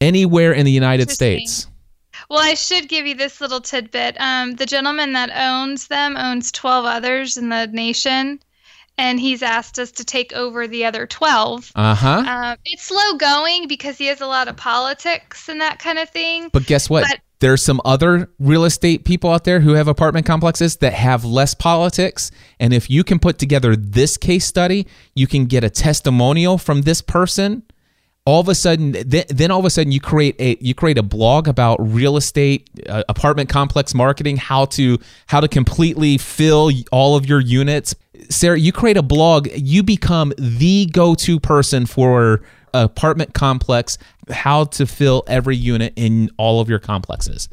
anywhere in the United States. Well, I should give you this little tidbit. Um, the gentleman that owns them owns 12 others in the nation, and he's asked us to take over the other 12. Uh huh. Um, it's slow going because he has a lot of politics and that kind of thing. But guess what? But- There's some other real estate people out there who have apartment complexes that have less politics. And if you can put together this case study, you can get a testimonial from this person. All of a sudden, then, then all of a sudden, you create a you create a blog about real estate, uh, apartment complex marketing, how to how to completely fill all of your units. Sarah, you create a blog, you become the go to person for apartment complex, how to fill every unit in all of your complexes.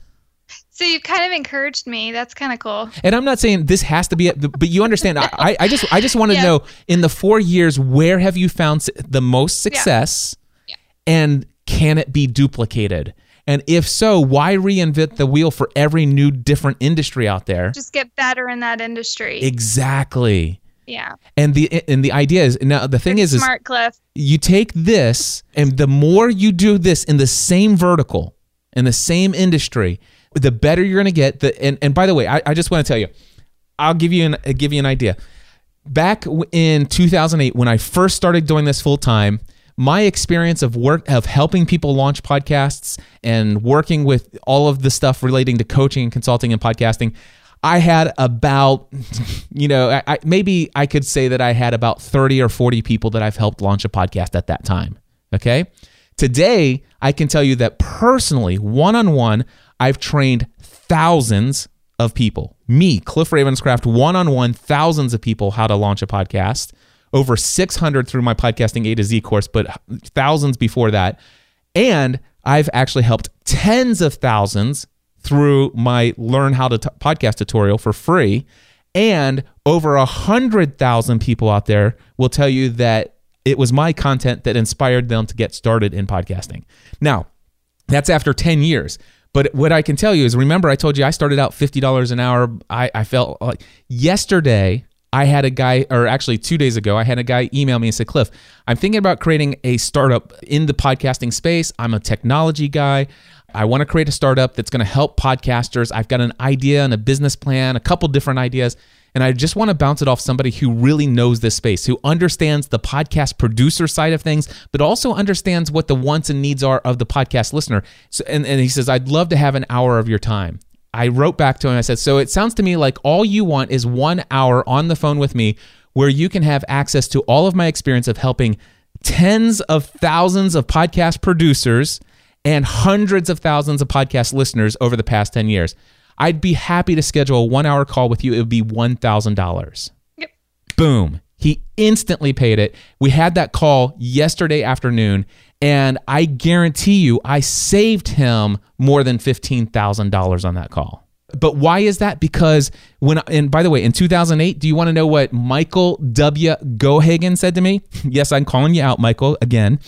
So you've kind of encouraged me. That's kind of cool. And I'm not saying this has to be, it, but you understand. I, I just, I just want to Yeah. know in the four years, where have you found the most success, Yeah. And can it be duplicated? And if so, why reinvent the wheel for every new different industry out there? Just get better in that industry. Exactly. yeah. And the and the idea is now the thing Good is is smart, Cliff. you take this and the more you do this in the same vertical in the same industry the better you're going to get the and, and by the way I, I just want to tell you i'll give you an I'll give you an idea back in 2008 when i first started doing this full time my experience of work of helping people launch podcasts and working with all of the stuff relating to coaching and consulting and podcasting i had about you know I, I, maybe i could say that i had about 30 or 40 people that i've helped launch a podcast at that time okay today i can tell you that personally one-on-one i've trained thousands of people. Me, Cliff Ravenscraft, one on one, thousands of people how to launch a podcast. Over 600 through my podcasting A to Z course, but thousands before that. And I've actually helped tens of thousands through my Learn How to T- Podcast tutorial for free. And over a hundred thousand people out there will tell you that it was my content that inspired them to get started in podcasting. Now, that's after 10 years. But what I can tell you is remember, I told you I started out $50 an hour. I, I felt like yesterday, I had a guy, or actually two days ago, I had a guy email me and say, Cliff, I'm thinking about creating a startup in the podcasting space. I'm a technology guy. I want to create a startup that's going to help podcasters. I've got an idea and a business plan, a couple different ideas. And I just want to bounce it off somebody who really knows this space, who understands the podcast producer side of things, but also understands what the wants and needs are of the podcast listener. So, and, and he says, I'd love to have an hour of your time. I wrote back to him. I said, So it sounds to me like all you want is one hour on the phone with me where you can have access to all of my experience of helping tens of thousands of podcast producers and hundreds of thousands of podcast listeners over the past 10 years. I'd be happy to schedule a one hour call with you. It would be $1,000. Yep. Boom. He instantly paid it. We had that call yesterday afternoon, and I guarantee you, I saved him more than $15,000 on that call. But why is that? Because when, and by the way, in 2008, do you want to know what Michael W. Gohagen said to me? yes, I'm calling you out, Michael, again.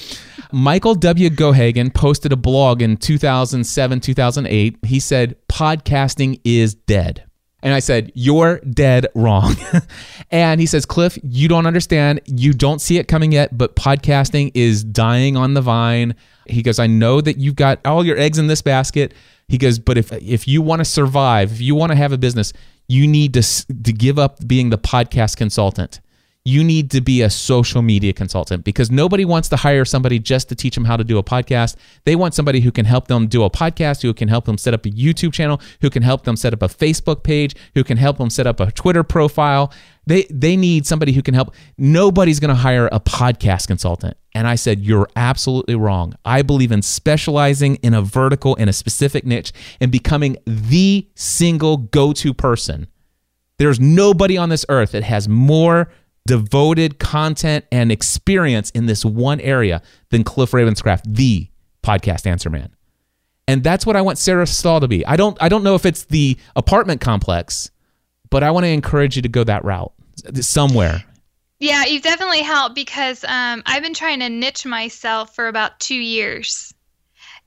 Michael W. Gohagen posted a blog in 2007, 2008. He said, podcasting is dead. And I said, You're dead wrong. and he says, Cliff, you don't understand. You don't see it coming yet, but podcasting is dying on the vine. He goes, I know that you've got all your eggs in this basket. He goes, but if if you want to survive, if you want to have a business, you need to to give up being the podcast consultant. You need to be a social media consultant because nobody wants to hire somebody just to teach them how to do a podcast. They want somebody who can help them do a podcast, who can help them set up a YouTube channel, who can help them set up a Facebook page, who can help them set up a Twitter profile. They they need somebody who can help. Nobody's going to hire a podcast consultant. And I said, "You're absolutely wrong. I believe in specializing in a vertical in a specific niche and becoming the single go-to person. There's nobody on this earth that has more devoted content and experience in this one area than Cliff Ravenscraft, the podcast answer man. And that's what I want Sarah Stahl to be. I don't I don't know if it's the apartment complex, but I want to encourage you to go that route somewhere. Yeah, you've definitely helped because um, I've been trying to niche myself for about two years.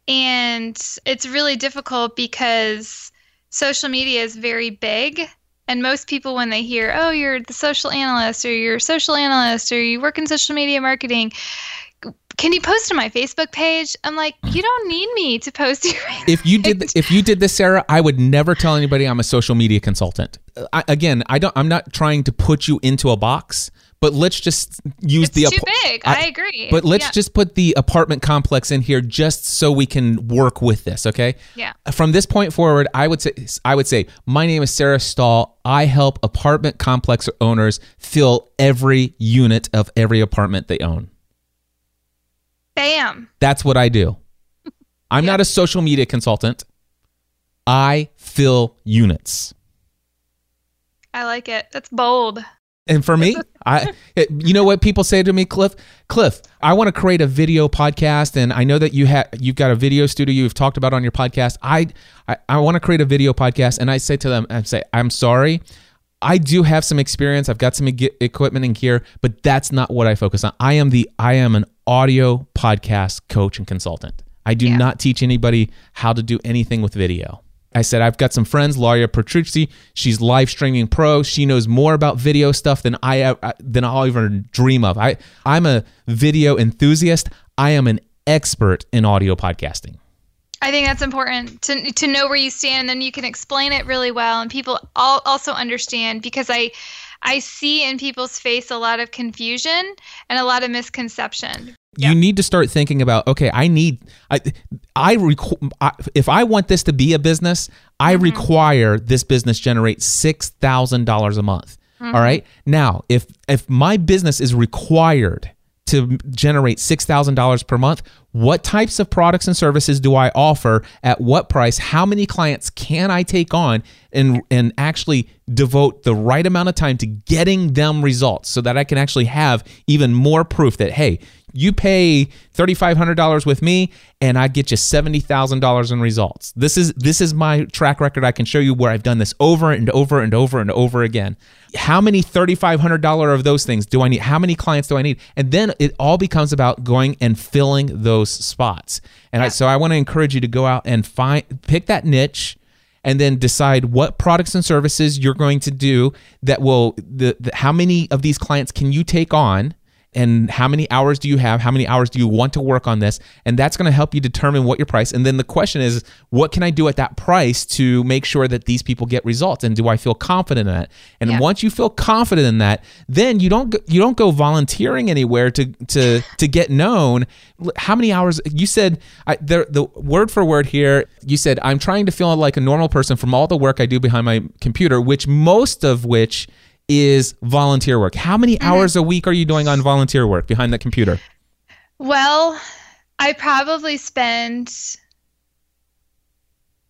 And it's really difficult because social media is very big and most people, when they hear, oh, you're the social analyst or you're a social analyst or you work in social media marketing, can you post on my Facebook page? I'm like, you don't need me to post. If you did, if you did this, Sarah, I would never tell anybody I'm a social media consultant. Uh, I, again, I don't. I'm not trying to put you into a box but let's just use it's the too big. I, I agree. But let's yeah. just put the apartment complex in here just so we can work with this, okay? Yeah. From this point forward, I would say I would say my name is Sarah Stahl. I help apartment complex owners fill every unit of every apartment they own. Bam. That's what I do. I'm not a social media consultant. I fill units. I like it. That's bold. And for me, I it, you know what people say to me, Cliff? Cliff, I want to create a video podcast, and I know that you have you've got a video studio you've talked about on your podcast. I I, I want to create a video podcast, and I say to them, I say, I'm sorry. I do have some experience. I've got some equipment and gear, but that's not what I focus on. I am the I am an audio podcast coach and consultant. I do yeah. not teach anybody how to do anything with video. I said, I've got some friends, Luria Petrucci. She's live streaming pro. She knows more about video stuff than I uh, than I'll even dream of. I I'm a video enthusiast. I am an expert in audio podcasting. I think that's important to to know where you stand, and then you can explain it really well, and people all also understand because I I see in people's face a lot of confusion and a lot of misconception. You need to start thinking about okay, I need I I, requ- I if I want this to be a business, I mm-hmm. require this business generate $6,000 a month. Mm-hmm. All right? Now, if if my business is required to generate $6,000 per month, what types of products and services do I offer at what price? How many clients can I take on and and actually devote the right amount of time to getting them results so that I can actually have even more proof that hey, you pay $3500 with me and I get you $70,000 in results. This is this is my track record. I can show you where I've done this over and over and over and over again. How many $3500 of those things do I need? How many clients do I need? And then it all becomes about going and filling those spots. And yeah. I, so I want to encourage you to go out and find pick that niche and then decide what products and services you're going to do that will the, the how many of these clients can you take on and how many hours do you have? How many hours do you want to work on this? And that's going to help you determine what your price and then the question is what can i do at that price to make sure that these people get results? And do i feel confident in that? And yeah. once you feel confident in that then you don't go, you don't go volunteering anywhere to to to get known. How many hours you said I, the, the word for word here you said i'm trying to feel like a normal person from all the work i do behind my computer which most of which is volunteer work. How many mm-hmm. hours a week are you doing on volunteer work behind the computer? Well, I probably spend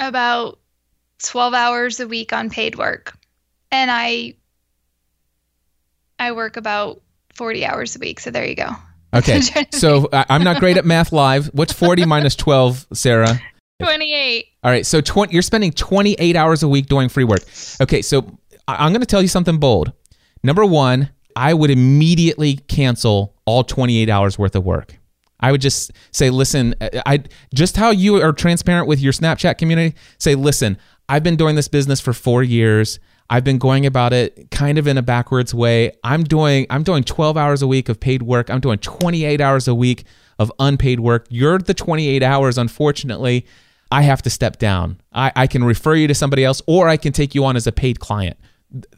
about 12 hours a week on paid work. And I I work about 40 hours a week, so there you go. Okay. so I'm not great at math live. What's 40 minus 12, Sarah? 28. All right. So 20, you're spending 28 hours a week doing free work. Okay. So I'm going to tell you something bold. Number one, I would immediately cancel all 28 hours worth of work. I would just say, listen, I just how you are transparent with your Snapchat community. Say, listen, I've been doing this business for four years. I've been going about it kind of in a backwards way. I'm doing I'm doing 12 hours a week of paid work. I'm doing 28 hours a week of unpaid work. You're the 28 hours, unfortunately. I have to step down. I, I can refer you to somebody else, or I can take you on as a paid client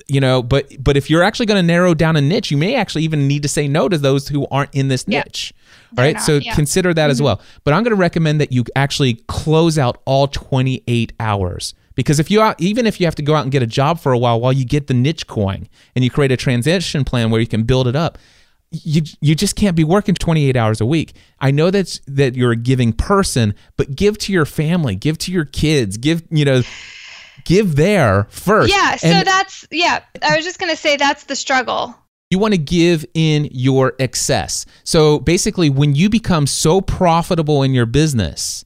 you know but but if you're actually going to narrow down a niche you may actually even need to say no to those who aren't in this Yeah. niche They're right not, so yeah. Mm-hmm. consider that as well but i'm going to recommend that you actually close out all 28 hours because if you out, even if you have to go out and get a job for a while while you get the niche coin and you create a transition plan where you can build it up you you just can't be working 28 hours a week. I know that's that you're a giving person, but give to your family, give to your kids, give, you know, give there first. Yeah, so And that's yeah. I was just gonna say that's the struggle. you want to give in your excess. So basically when you become so profitable in your business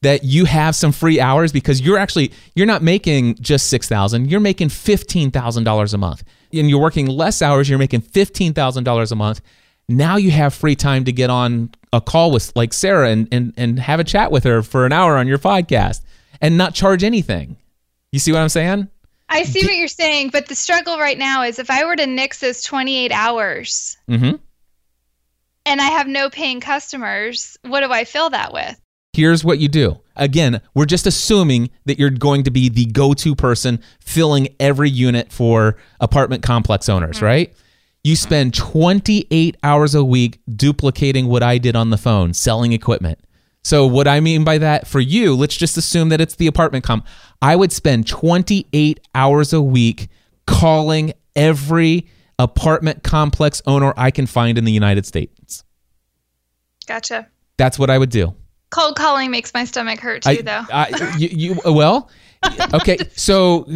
that you have some free hours because you're actually you're not making just 6000 you're making $15000 a month and you're working less hours you're making $15000 a month now you have free time to get on a call with like sarah and, and, and have a chat with her for an hour on your podcast and not charge anything you see what i'm saying I see what you're saying, but the struggle right now is if I were to nix those 28 hours mm-hmm. and I have no paying customers, what do I fill that with? Here's what you do. Again, we're just assuming that you're going to be the go to person filling every unit for apartment complex owners, right? You spend 28 hours a week duplicating what I did on the phone, selling equipment. So, what I mean by that for you, let's just assume that it's the apartment comp. I would spend 28 hours a week calling every apartment complex owner I can find in the United States. Gotcha. That's what I would do. Cold calling makes my stomach hurt too, I, though. I, you, you well, okay. So,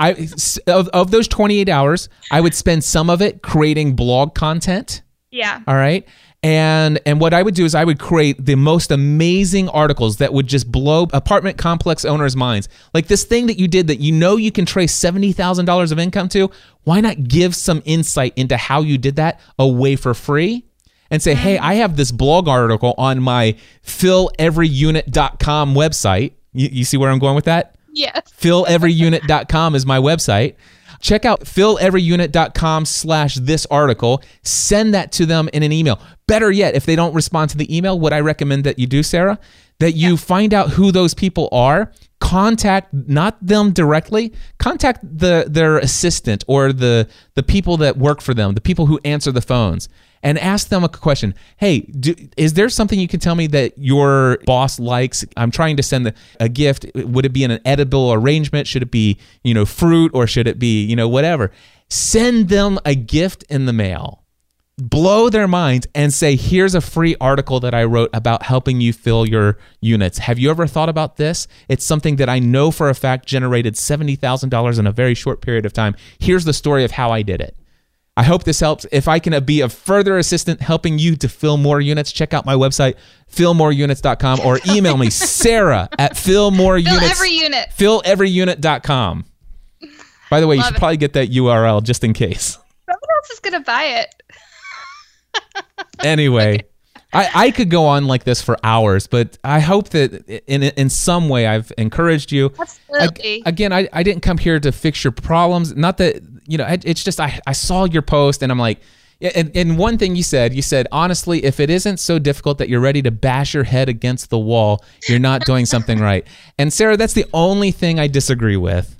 I of, of those twenty eight hours, I would spend some of it creating blog content. yeah. All right. And and what I would do is I would create the most amazing articles that would just blow apartment complex owners' minds. Like this thing that you did that you know you can trace seventy thousand dollars of income to. Why not give some insight into how you did that away for free? And say, hey, I have this blog article on my filleveryunit.com website. You, you see where I'm going with that? Yes. filleveryunit.com is my website check out filleveryunit.com slash this article. Send that to them in an email. Better yet if they don't respond to the email what i recommend that you do sarah? That you find out who those people are? Contact not them directly contact the their assistant or the the people that work for them the people who answer the phones and ask them a question hey do, is there something you can tell me that your boss likes i'm trying to send the, a gift would it be in an edible arrangement should it be you know fruit or should it be you know whatever send them a gift in the mail blow their minds and say, here's a free article that I wrote about helping you fill your units. Have you ever thought about this? It's something that I know for a fact generated $70,000 in a very short period of time. Here's the story of how I did it. I hope this helps. If I can be a further assistant helping you to fill more units, check out my website, fillmoreunits.com, or email me, Sarah at fillmoreunits. Fill every unit. filleveryunit.com. By the way, you should it. probably get that URL just in case. Someone else is gonna buy it. anyway I, I could go on like this for hours but i hope that in in some way i've encouraged you Absolutely. Ag- again I, I didn't come here to fix your problems not that you know it- it's just i, I saw your post and i'm like and, and one thing you said you said honestly if it isn't so difficult that you're ready to bash your head against the wall you're not doing something right and sarah that's the only thing i disagree with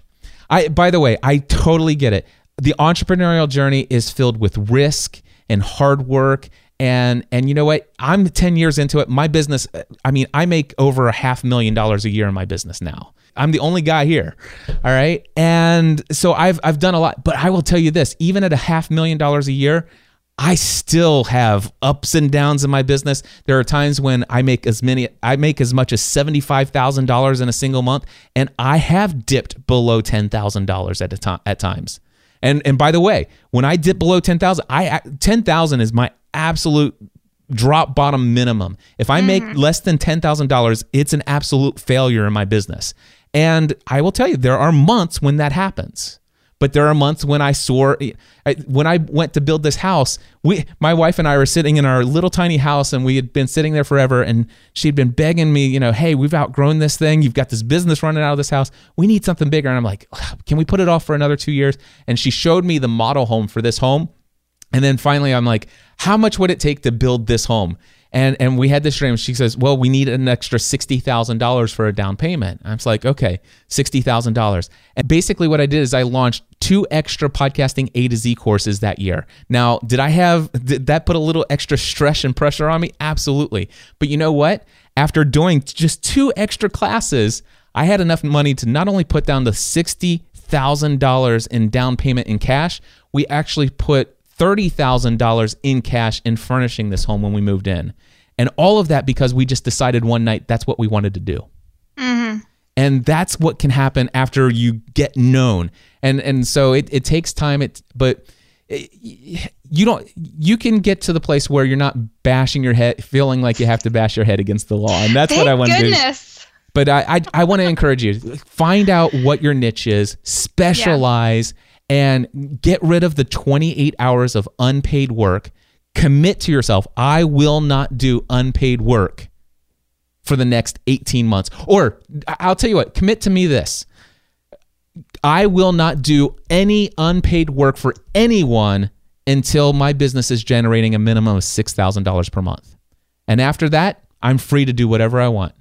I by the way, I totally get it. The entrepreneurial journey is filled with risk and hard work and and you know what? I'm 10 years into it. My business I mean, I make over a half million dollars a year in my business now. I'm the only guy here. All right? And so I've I've done a lot, but I will tell you this, even at a half million dollars a year, I still have ups and downs in my business. There are times when I make as many, I make as much as seventy-five thousand dollars in a single month, and I have dipped below ten thousand dollars at a time at times. And and by the way, when I dip below ten thousand, I ten thousand is my absolute drop bottom minimum. If I make mm-hmm. less than ten thousand dollars, it's an absolute failure in my business. And I will tell you, there are months when that happens but there are months when I soar. When I went to build this house, we, my wife and I were sitting in our little tiny house, and we had been sitting there forever. And she'd been begging me, you know, hey, we've outgrown this thing. You've got this business running out of this house. We need something bigger. And I'm like, can we put it off for another two years? And she showed me the model home for this home. And then finally, I'm like, how much would it take to build this home? And and we had this dream. She says, "Well, we need an extra sixty thousand dollars for a down payment." I was like, "Okay, sixty thousand dollars." And basically, what I did is I launched two extra podcasting A to Z courses that year. Now, did I have did that put a little extra stress and pressure on me? Absolutely. But you know what? After doing just two extra classes, I had enough money to not only put down the sixty thousand dollars in down payment in cash, we actually put $30,000 in cash in furnishing this home when we moved in. And all of that because we just decided one night that's what we wanted to do. Mm-hmm. And that's what can happen after you get known. And and so it, it takes time it but it, you don't you can get to the place where you're not bashing your head feeling like you have to bash your head against the law. And that's what I want to do. goodness. But I I, I want to encourage you find out what your niche is, specialize, and get rid of the 28 hours of unpaid work. Commit to yourself. I will not do unpaid work for the next 18 months. Or I'll tell you what, commit to me this. I will not do any unpaid work for anyone until my business is generating a minimum of $6,000 per month. And after that, I'm free to do whatever I want.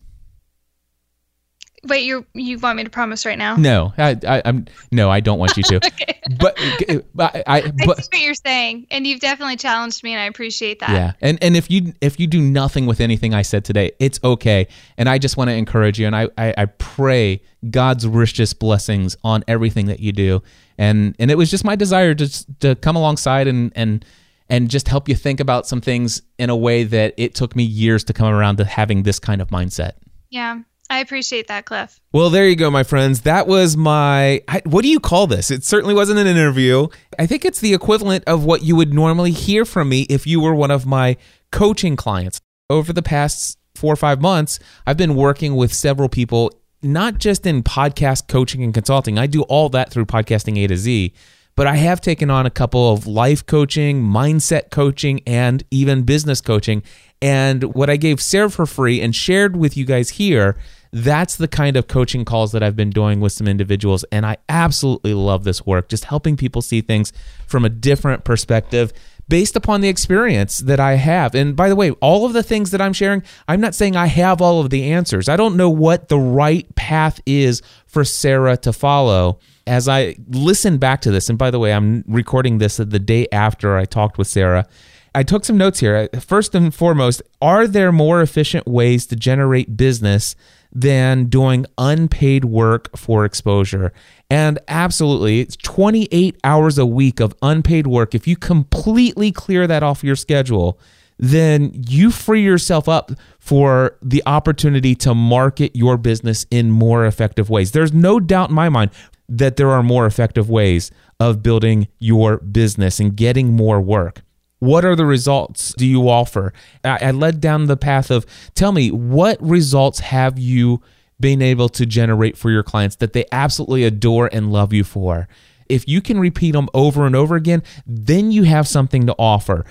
Wait, you you want me to promise right now? No, I, I, I'm no, I don't want you to. okay. But, uh, but I, I but see what you're saying, and you've definitely challenged me, and I appreciate that. yeah, and and if you if you do nothing with anything I said today, it's okay. And I just want to encourage you, and I, I I pray God's richest blessings on everything that you do. And and it was just my desire to to come alongside and and and just help you think about some things in a way that it took me years to come around to having this kind of mindset. Yeah, I appreciate that, Cliff. Well, there you go, my friends. That was my. What do you call this? It certainly wasn't an interview. I think it's the equivalent of what you would normally hear from me if you were one of my coaching clients. Over the past four or five months, I've been working with several people, not just in podcast coaching and consulting. I do all that through podcasting A to Z. But I have taken on a couple of life coaching, mindset coaching, and even business coaching. And what I gave Sarah for free and shared with you guys here that's the kind of coaching calls that I've been doing with some individuals. And I absolutely love this work, just helping people see things from a different perspective based upon the experience that I have. And by the way, all of the things that I'm sharing, I'm not saying I have all of the answers. I don't know what the right path is for Sarah to follow. As I listen back to this, and by the way, I'm recording this the day after I talked with Sarah. I took some notes here. First and foremost, are there more efficient ways to generate business than doing unpaid work for exposure. And absolutely, it's 28 hours a week of unpaid work. If you completely clear that off your schedule, then you free yourself up for the opportunity to market your business in more effective ways. There's no doubt in my mind that there are more effective ways of building your business and getting more work. What are the results do you offer? I, I led down the path of tell me what results have you been able to generate for your clients that they absolutely adore and love you for. If you can repeat them over and over again, then you have something to offer.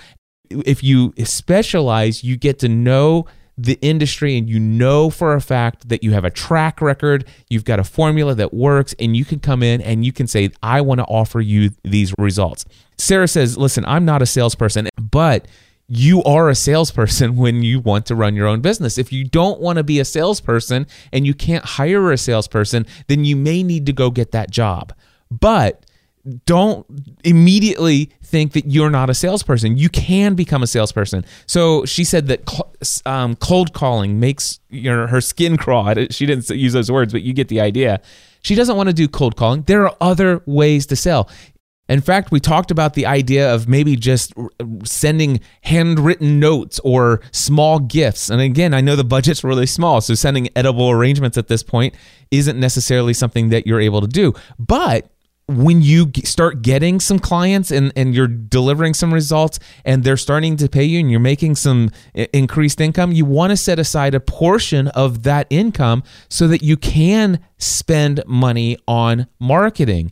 If you specialize, you get to know the industry and you know for a fact that you have a track record, you've got a formula that works, and you can come in and you can say, I want to offer you these results. Sarah says, Listen, I'm not a salesperson, but you are a salesperson when you want to run your own business. If you don't want to be a salesperson and you can't hire a salesperson, then you may need to go get that job. But don't immediately think that you're not a salesperson. You can become a salesperson. So she said that um, cold calling makes you know, her skin crawl. She didn't use those words, but you get the idea. She doesn't want to do cold calling. There are other ways to sell. In fact, we talked about the idea of maybe just sending handwritten notes or small gifts. And again, I know the budget's really small, so sending edible arrangements at this point isn't necessarily something that you're able to do. But when you start getting some clients and, and you're delivering some results and they're starting to pay you and you're making some increased income, you want to set aside a portion of that income so that you can spend money on marketing.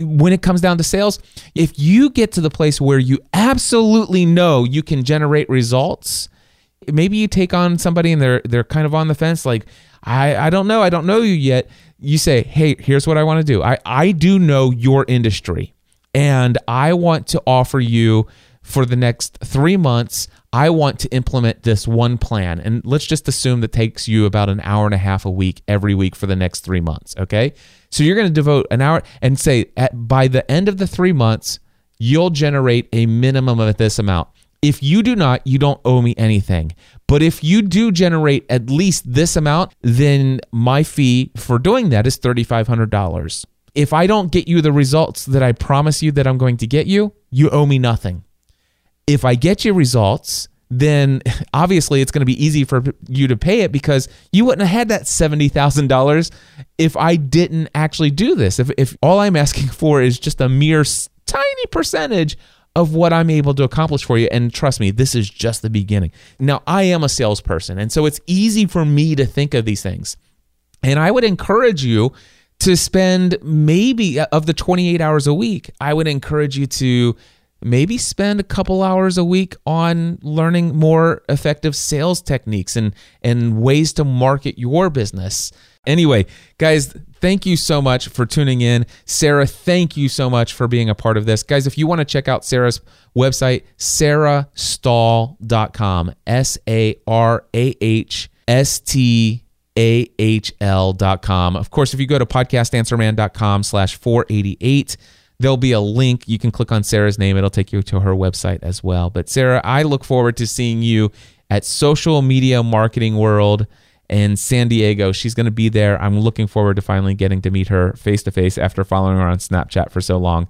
When it comes down to sales, if you get to the place where you absolutely know you can generate results, maybe you take on somebody and they're they're kind of on the fence like I, I don't know, I don't know you yet you say, hey, here's what I want to do. I, I do know your industry and I want to offer you for the next three months, I want to implement this one plan. And let's just assume that takes you about an hour and a half a week every week for the next three months. Okay. So you're going to devote an hour and say at, by the end of the three months, you'll generate a minimum of this amount. If you do not, you don't owe me anything. But if you do generate at least this amount, then my fee for doing that is $3,500. If I don't get you the results that I promise you that I'm going to get you, you owe me nothing. If I get you results, then obviously it's going to be easy for you to pay it because you wouldn't have had that $70,000 if I didn't actually do this. If, if all I'm asking for is just a mere tiny percentage of what I'm able to accomplish for you. And trust me, this is just the beginning. Now, I am a salesperson, and so it's easy for me to think of these things. And I would encourage you to spend maybe uh, of the 28 hours a week, I would encourage you to maybe spend a couple hours a week on learning more effective sales techniques and and ways to market your business. Anyway, guys, thank you so much for tuning in. Sarah, thank you so much for being a part of this. Guys, if you want to check out Sarah's website, sarahstahl.com, S A R A H S T A H L.com. Of course, if you go to podcastanswerman.com slash 488, there'll be a link. You can click on Sarah's name. It'll take you to her website as well. But Sarah, I look forward to seeing you at Social Media Marketing World in San Diego. She's going to be there. I'm looking forward to finally getting to meet her face to face after following her on Snapchat for so long.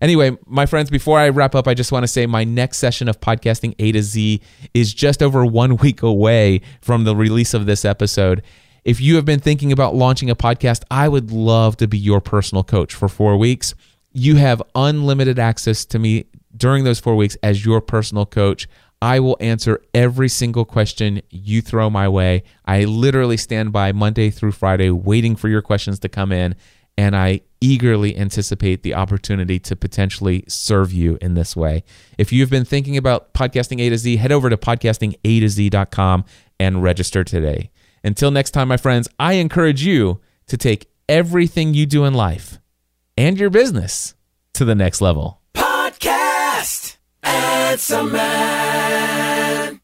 Anyway, my friends, before I wrap up, I just want to say my next session of podcasting A to Z is just over one week away from the release of this episode. If you have been thinking about launching a podcast, I would love to be your personal coach for four weeks. You have unlimited access to me during those four weeks as your personal coach. I will answer every single question you throw my way. I literally stand by Monday through Friday waiting for your questions to come in, and I eagerly anticipate the opportunity to potentially serve you in this way. If you've been thinking about podcasting A to Z, head over to podcastinga to Z.com and register today. Until next time, my friends, I encourage you to take everything you do in life and your business to the next level. Podcast. It's a man.